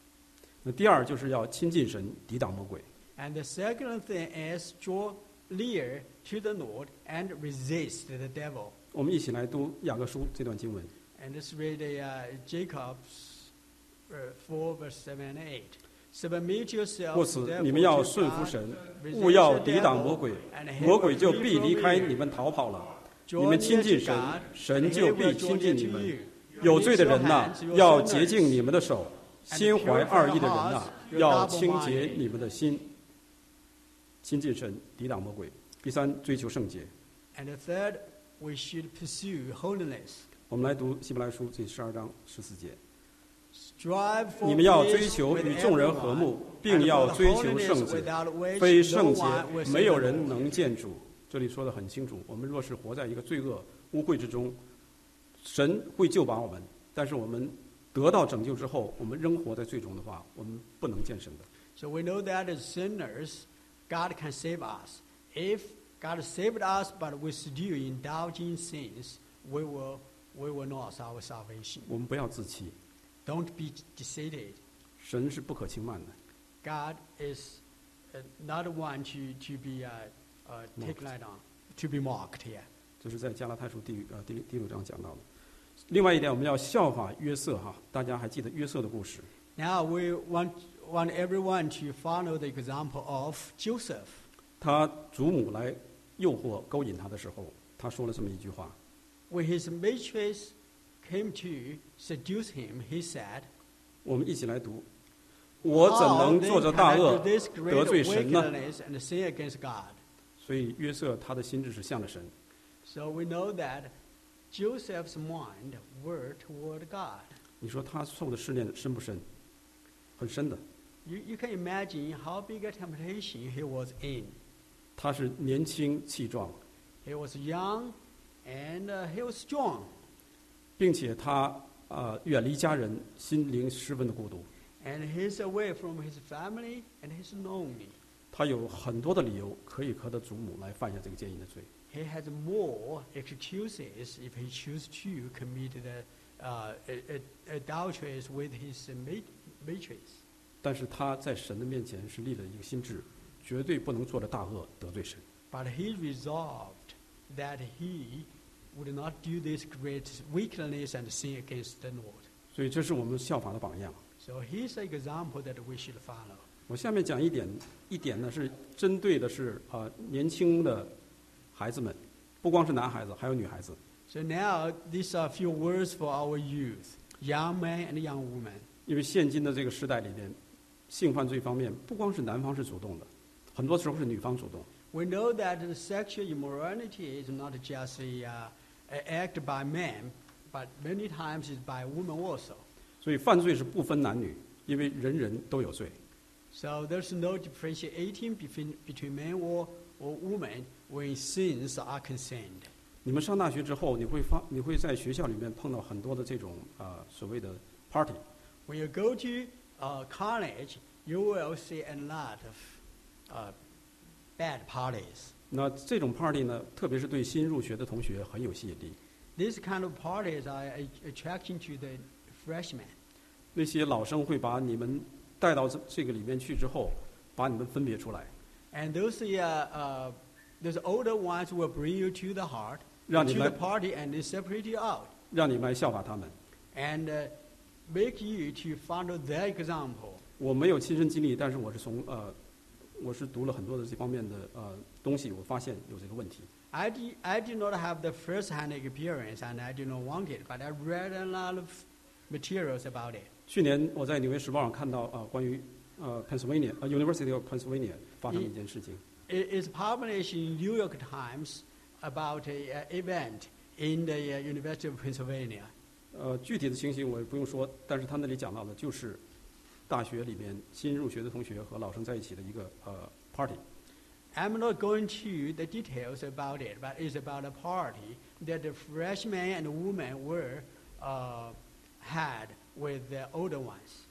那第二就是要亲近神，抵挡魔鬼。 And the second thing is draw near to the Lord and resist the devil. 我们一起来读雅各书这段经文。故此你们要顺服神勿要抵挡魔鬼魔鬼就必离开你们逃跑了。你们亲近神神就必亲近你们。有罪的人呐要洁净你们的手心怀二意的人呐要清洁你们的心亲近神抵挡魔鬼。第三追求圣洁。And third we should pursue holiness. 我们来读希伯来书第十二章十四节。你们要追求与众人和睦并要追求圣洁非圣洁没有人能见主。这里说的很清楚我们若是活在一个罪恶污秽之中神会救拔我们但是我们得到拯救之后我们仍活在最终的话我们不能见神的。So we know that as sinners god can save us if God saved us, but we still indulge in sins, we will, we will lose our salvation. 我们不要自欺， Don't be deceived. 神是不可轻慢的。 God is uh, not one to, to be uh, uh, taken light on, to be mocked here. 这是在加拉太书第呃第六第六章讲到的。另外一点，我们要效法约瑟哈，大家还记得约瑟的故事？ Now we want, want everyone to follow the example of Joseph. 他祖母来 诱惑勾引他的时候，他说了这么一句话： When his mistress came to seduce him, he said, 我们一起来读。我怎 How 能 then 做着 can 大 I do 恶 this 得 great 罪神呢？ wickedness and sin against God? 所以约瑟他的心智是向着神。 So we know that Joseph's mind were toward God. 你说他受的试炼深不深？很深的。 You, you can imagine how big a temptation he was in. 他是年轻气壮，He was young and uh, he was strong. 并且他呃远离家人，心灵十分的孤独。And he's away from his family and he's lonely. 他有很多的理由可以和他祖母来犯下这个奸淫的罪。He has more excuses if he chooses to commit the uh, adulteries with his matrix. 但是他在神的面前是立了一个心志，绝对不能做着大恶得罪神。 But he resolved that he would not do this great wickedness and sin against the Lord. 所以这是我们效法的榜样。 So he's an example that we should follow. 我下面讲一点，一点呢是针对的是啊、呃年轻的孩子们，不光是男孩子，还有女孩子。 So now these are a few words for our youth, young men and young women. 因为现今的这个时代里边，性犯罪方面不光是男方是主动的， 很多时候是女方主动。 We know that the sexual immorality is not just a, uh, a act by men, but many times it's by women also. 所以犯罪是不分男女，因为人人都有罪。 So there's no differentiating between, between men or, or women when sins are concerned. 你们上大学之后，你会发，你会在学校里面碰到很多的这种啊、呃所谓的 party， When you go to uh, college, you will see a lot of uh, bad parties. 那这种 party 呢，特别是对新入学的同学很有吸引力。 These kind of parties are a- attracting to the freshmen. 那些老生会把你们带到这这个里面去之后，把你们分别出来， And those, uh, uh, those older ones will bring you to the heart, 让 to 你 the 来 party, and they separate you out 让你们来效法他们。 and uh, make you to follow their example. 我没有亲身经历，但是我是从呃， 我是读了很多的这方面的呃东西，我发现有这个问题。 I did, I did not have the first-hand experience, and I did not want it, but I read a lot of materials about it. 去年我在《纽约时报》上看到啊、呃关于呃 Pennsylvania 呃 University of Pennsylvania 发生的一件事情。 It is published in New York Times about a uh, event in the uh, University of Pennsylvania. 呃，具体的情形我也不用说，但是他那里讲到的就是 大学里面新入学的同学和老生在一起的一个呃 party。 I'm not going to the details about it, but it's about a party that the freshmen and women were uh, had with the older ones.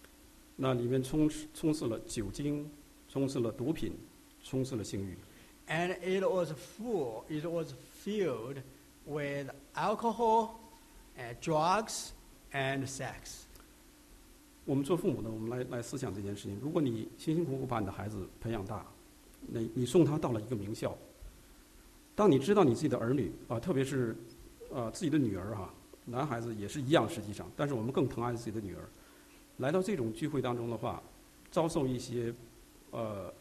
那里面充斥充斥了酒精，充斥了毒品，充斥了性欲。 And it was full, it was filled with alcohol, and drugs, and sex. 我们做父母的，我们来来思想这件事情。如果你辛辛苦苦把你的孩子培养大，那你送他到了一个名校，当你知道你自己的儿女啊，特别是呃自己的女儿哈、男孩子也是一样，实际上，但是我们更疼爱自己的女儿。来到这种聚会当中的话，遭受一些呃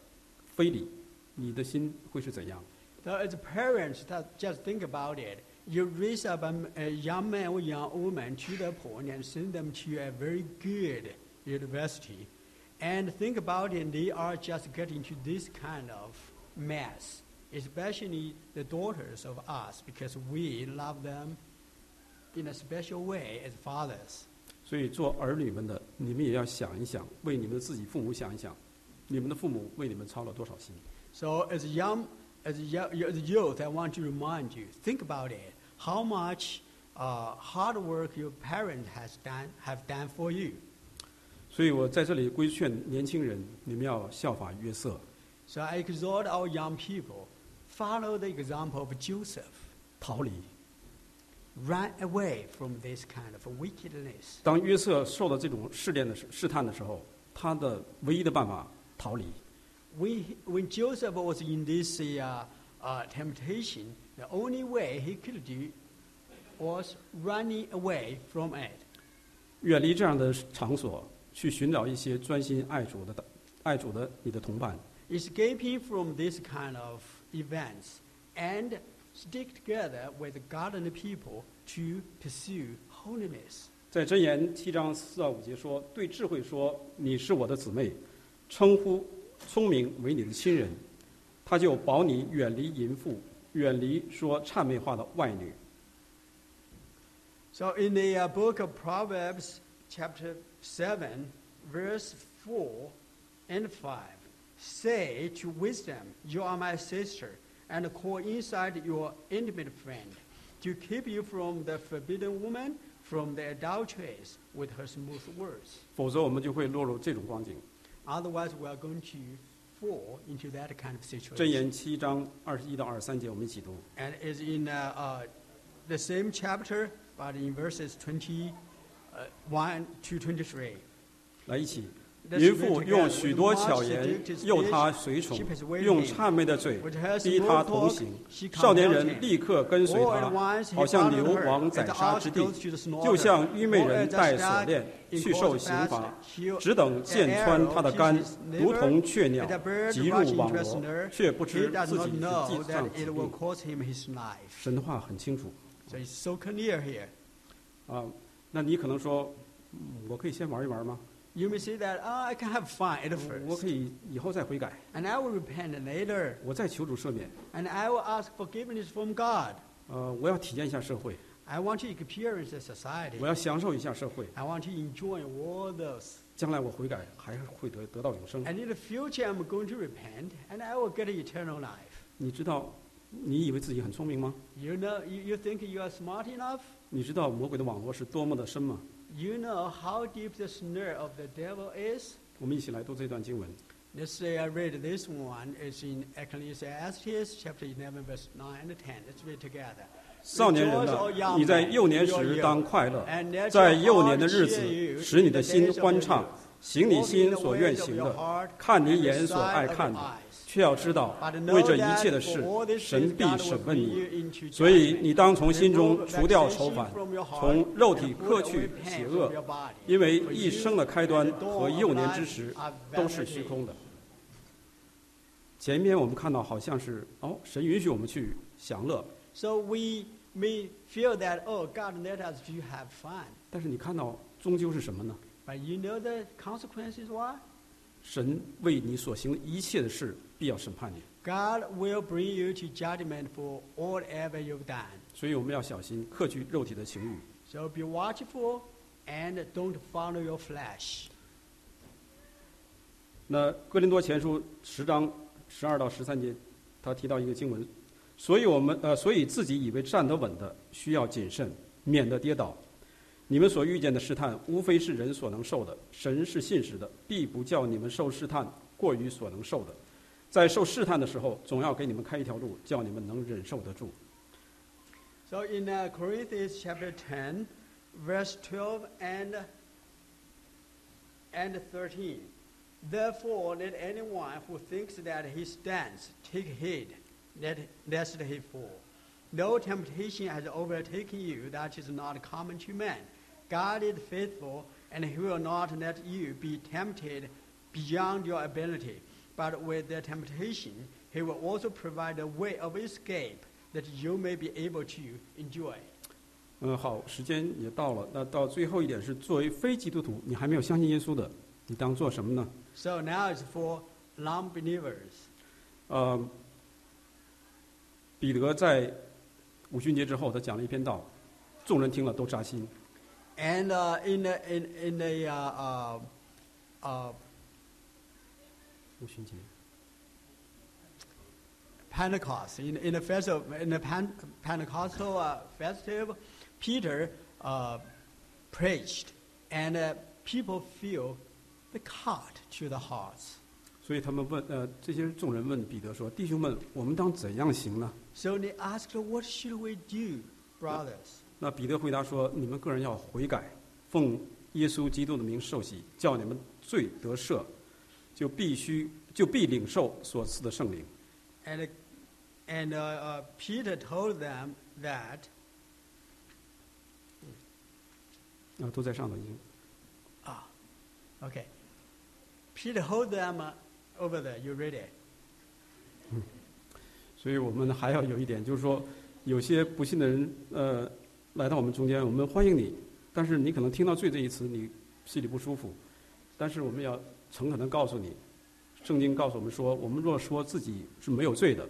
非礼，你的心会是怎样？So as parents, that just think about it. You raise up a, a young man or young woman to the point and send them to a very good university. And think about it, they are just getting to this kind of mess, especially the daughters of us, because we love them in a special way as fathers. 所以做儿女们的，你们也要想一想，为你们自己父母想一想，你们的父母为你们操了多少心。 So as a young, as a, yo- as a youth, I want to remind you, think about it. How much uh, hard work your parent has done, have done for you. 所以我在这里规劝年轻人，你们要效法约瑟， So I exhort our young people, follow the example of Joseph. 逃离。 Run away from this kind of wickedness. 当约瑟受到这种试炼的时试探的时候，他的唯一的办法逃离。 When, he- when Joseph was in this uh, uh, temptation, the only way he could do was running away from it. 远离这样的场所，去寻找一些专心爱主的、爱主的你的同伴。 escaping from this kind of events and stick together with godly people to pursue holiness. 在箴言七章四到五节说：“对智慧说，你是我的姊妹；称呼聪明为你的亲人，他就保你远离淫妇， 远离说谄媚话的外女。 So in the uh, book of Proverbs, chapter 7, verse 4 and 5, say to wisdom, You are my sister, and call inside your intimate friend, to keep you from the forbidden woman, from the adulteress with her smooth words. 否则，我们就会落入这种光景。 Otherwise, we are going to fall into that kind of 箴 situation. 言七章二十一到二十三节，我们一起读。 And it's in uh, uh, the same chapter, but in verses 21 to 23. 来，一起。 淫妇用许多巧言诱他随从，用谄媚的嘴逼他同行。少年人立刻跟随他，好像牛往宰杀之地，就像愚昧人戴锁链去受刑罚，只等剑穿他的肝，如同雀鸟急入网罗，却不知自己是计上之地。神的话很清楚。啊，那你可能说，我可以先玩一玩吗？You may say that, oh, I can have fun at 我 first, 可以以后再悔改， and I will repent later, 我再求主赦免。 and I will ask forgiveness from God. 呃，我要体验一下社会， I want to experience the society. 我要享受一下社会。 I want to enjoy all those. 将来我悔改，还是会得得到永生。 And in the future, I'm going to repent, and I will get eternal life. 你知道，你以为自己很聪明吗？ You know, you, you think you are smart enough? 你知道魔鬼的网络是多么的深吗？ You know how deep the snare of the devil is? 我们一起来读这段经文。Let's say I read this one. It's in Ecclesiastes chapter 11, verse 9 and ten. Let's read together. 少年人啊，你在幼年时当快乐，在幼年的日子使你的心欢畅行你心所愿行的看你眼所爱看的却要知道为这一切的事神必审问你。所以你当从心中除掉愁烦从肉体克去邪恶因为一生的开端和幼年之时都是虚空的。前面我们看到好像是哦神允许我们去享乐。但是你看到终究是什么呢？神为你所行一切的事必要审判你。God will bring you to judgment for whatever you've done. 所以我们要小心克去肉体的情欲。So be watchful and don't follow your flesh. 那哥林多前书十章十二到十三节，他提到一个经文，所以我们呃，所以自己以为站得稳的，需要谨慎，免得跌倒。你们所遇见的试探，无非是人所能受的。神是信实的，必不叫你们受试探过于所能受的。在受试探的时候，总要给你们开一条路，叫你们能忍受得住。 So in uh, Corinthians chapter 10, verse 12 and, and 13. Therefore, let anyone who thinks that he stands take heed, let, lest he fall. No temptation has overtaken you that is not common to man. God is faithful, and he will not let you be tempted beyond your ability. But with the temptation, he will also provide a way of escape that you may be able to enjoy. 嗯，好，时间也到了。那到最后一点是，作为非基督徒，你还没有相信耶稣的，你当做什么呢？ So now it's for non-believers. 呃，彼得在五旬节之后，他讲了一篇道， 众人听了都扎心。 And uh, in the, in, in the uh, uh, uh, 五旬节， Pentecost, in, in the festival, in the Pen, Pentecostal uh, festival, Peter uh, preached, and uh, people feel the cut to the hearts. 所以他们问呃，这些众人问彼得说：“弟兄们，我们当怎样行呢 So they asked, "What should we do, brothers?" ？”那彼得回答说：“你们个人要悔改，奉耶稣基督的名受洗，叫你们罪得赦， 就必须就必领受所赐的圣灵。And, and uh, uh, Peter told them that 啊，都在上头已经。啊 Okay. Peter hold them uh, over there. You read it. 所以我们还要有一点，就是说，有些不信的人，呃，来到我们中间，我们欢迎你，但是你可能听到“罪”这一词，你心里不舒服。但是我们要诚恳的告诉你，圣经告诉我们说，我们若说自己是没有罪的，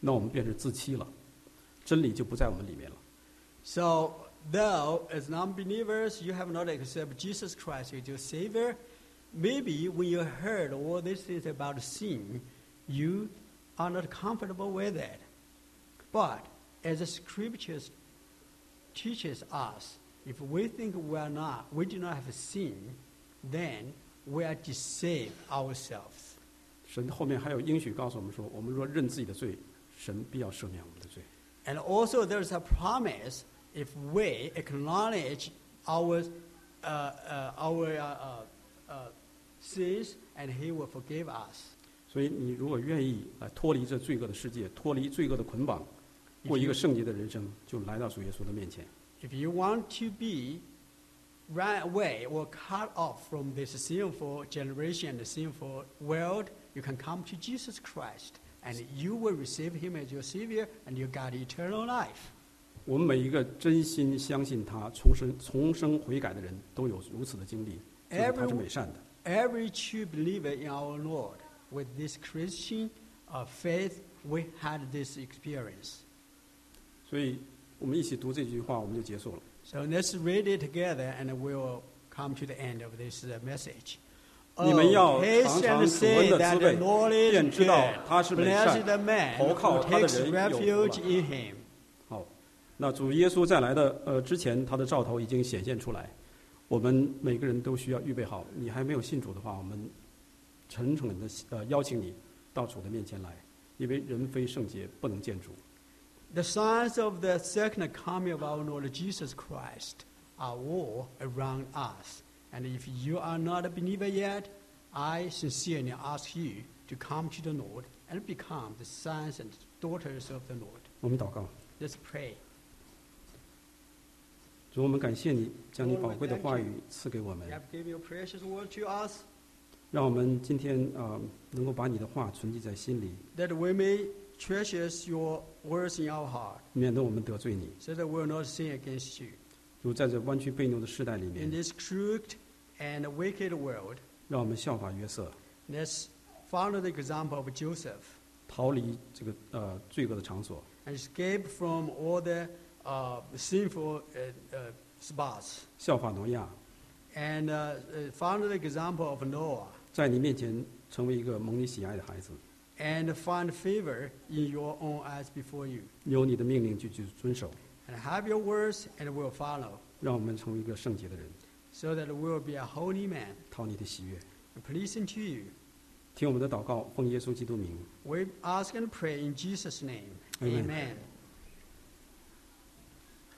那我们便是自欺了，真理就不在我们里面了。 So, though as non-believers you have not accepted Jesus Christ as your Savior, maybe when you heard all these things about sin, you are not comfortable with it. But as the Scriptures teaches us, if we think we are not, we do not have sin, then we are deceive ourselves. 神后面还有应许告诉我们说，我们若认自己的罪，神必要赦免我们的罪。 And also, there's a promise if we acknowledge our, uh, uh, our uh, uh, uh, sins, and He will forgive us. 所以，你如果愿意来脱离这罪恶的世界，脱离罪恶的捆绑，过一个圣洁的人生，就来到主耶稣的面前。 If you want to be run away or cut off from this sinful generation and sinful world, you can come to Jesus Christ, and you will receive Him as your Savior, and you got eternal life. 我们每一个真心相信他、重生、重生悔改的人都有如此的经历，就是他是美善的。 Every true believer in our Lord, with this Christian uh, faith, we had this experience. 所以，我们一起读这句话，我们就结束了。 So let's read it together, and we'll come to the end of this uh, message. 你们要 Oh, 尝尝恩 say 的滋便知道.他是美善投靠他的人有福了 refuge in him. 好，那主耶稣再来的呃之前，他的兆头已经显现出来，我们每个人都需要预备好。你还没有信主的话，我们诚恳的呃邀请你到主的面前来，因为人非圣洁不能见主。The signs of the second coming of our Lord Jesus Christ are all around us. And if you are not a believer yet, I sincerely ask you to come to the Lord and become the sons and daughters of the Lord. 我们祷告， Let's pray. 主，我们感谢你将你宝贵的话语赐给我们 You，have given your precious word to us 让我们今天啊、呃能够把你的话存记在心里， that we may treasure your words in our heart 免得我们得罪你。 so that we will not sin against you. 主，在这弯曲背扭的时代里 In 面， this crooked and wicked world, 让我们效法约瑟， let's follow the example of Joseph. 逃离这个呃罪恶的场所， and escape from all the uh, sinful uh, uh, spots. 效法挪亚， And uh, uh, follow the example of Noah 在你面前成为一个蒙你喜爱的孩子， and find favor in your own eyes before you. 有你的命令就去遵守， And have your words and will follow, 让我们成为一个圣洁的人， so that we will be a holy man, 讨你的喜悦。 pleasing to you. 听我们的祷告，奉耶稣基督名。 We ask and pray in Jesus' name. Amen. Amen.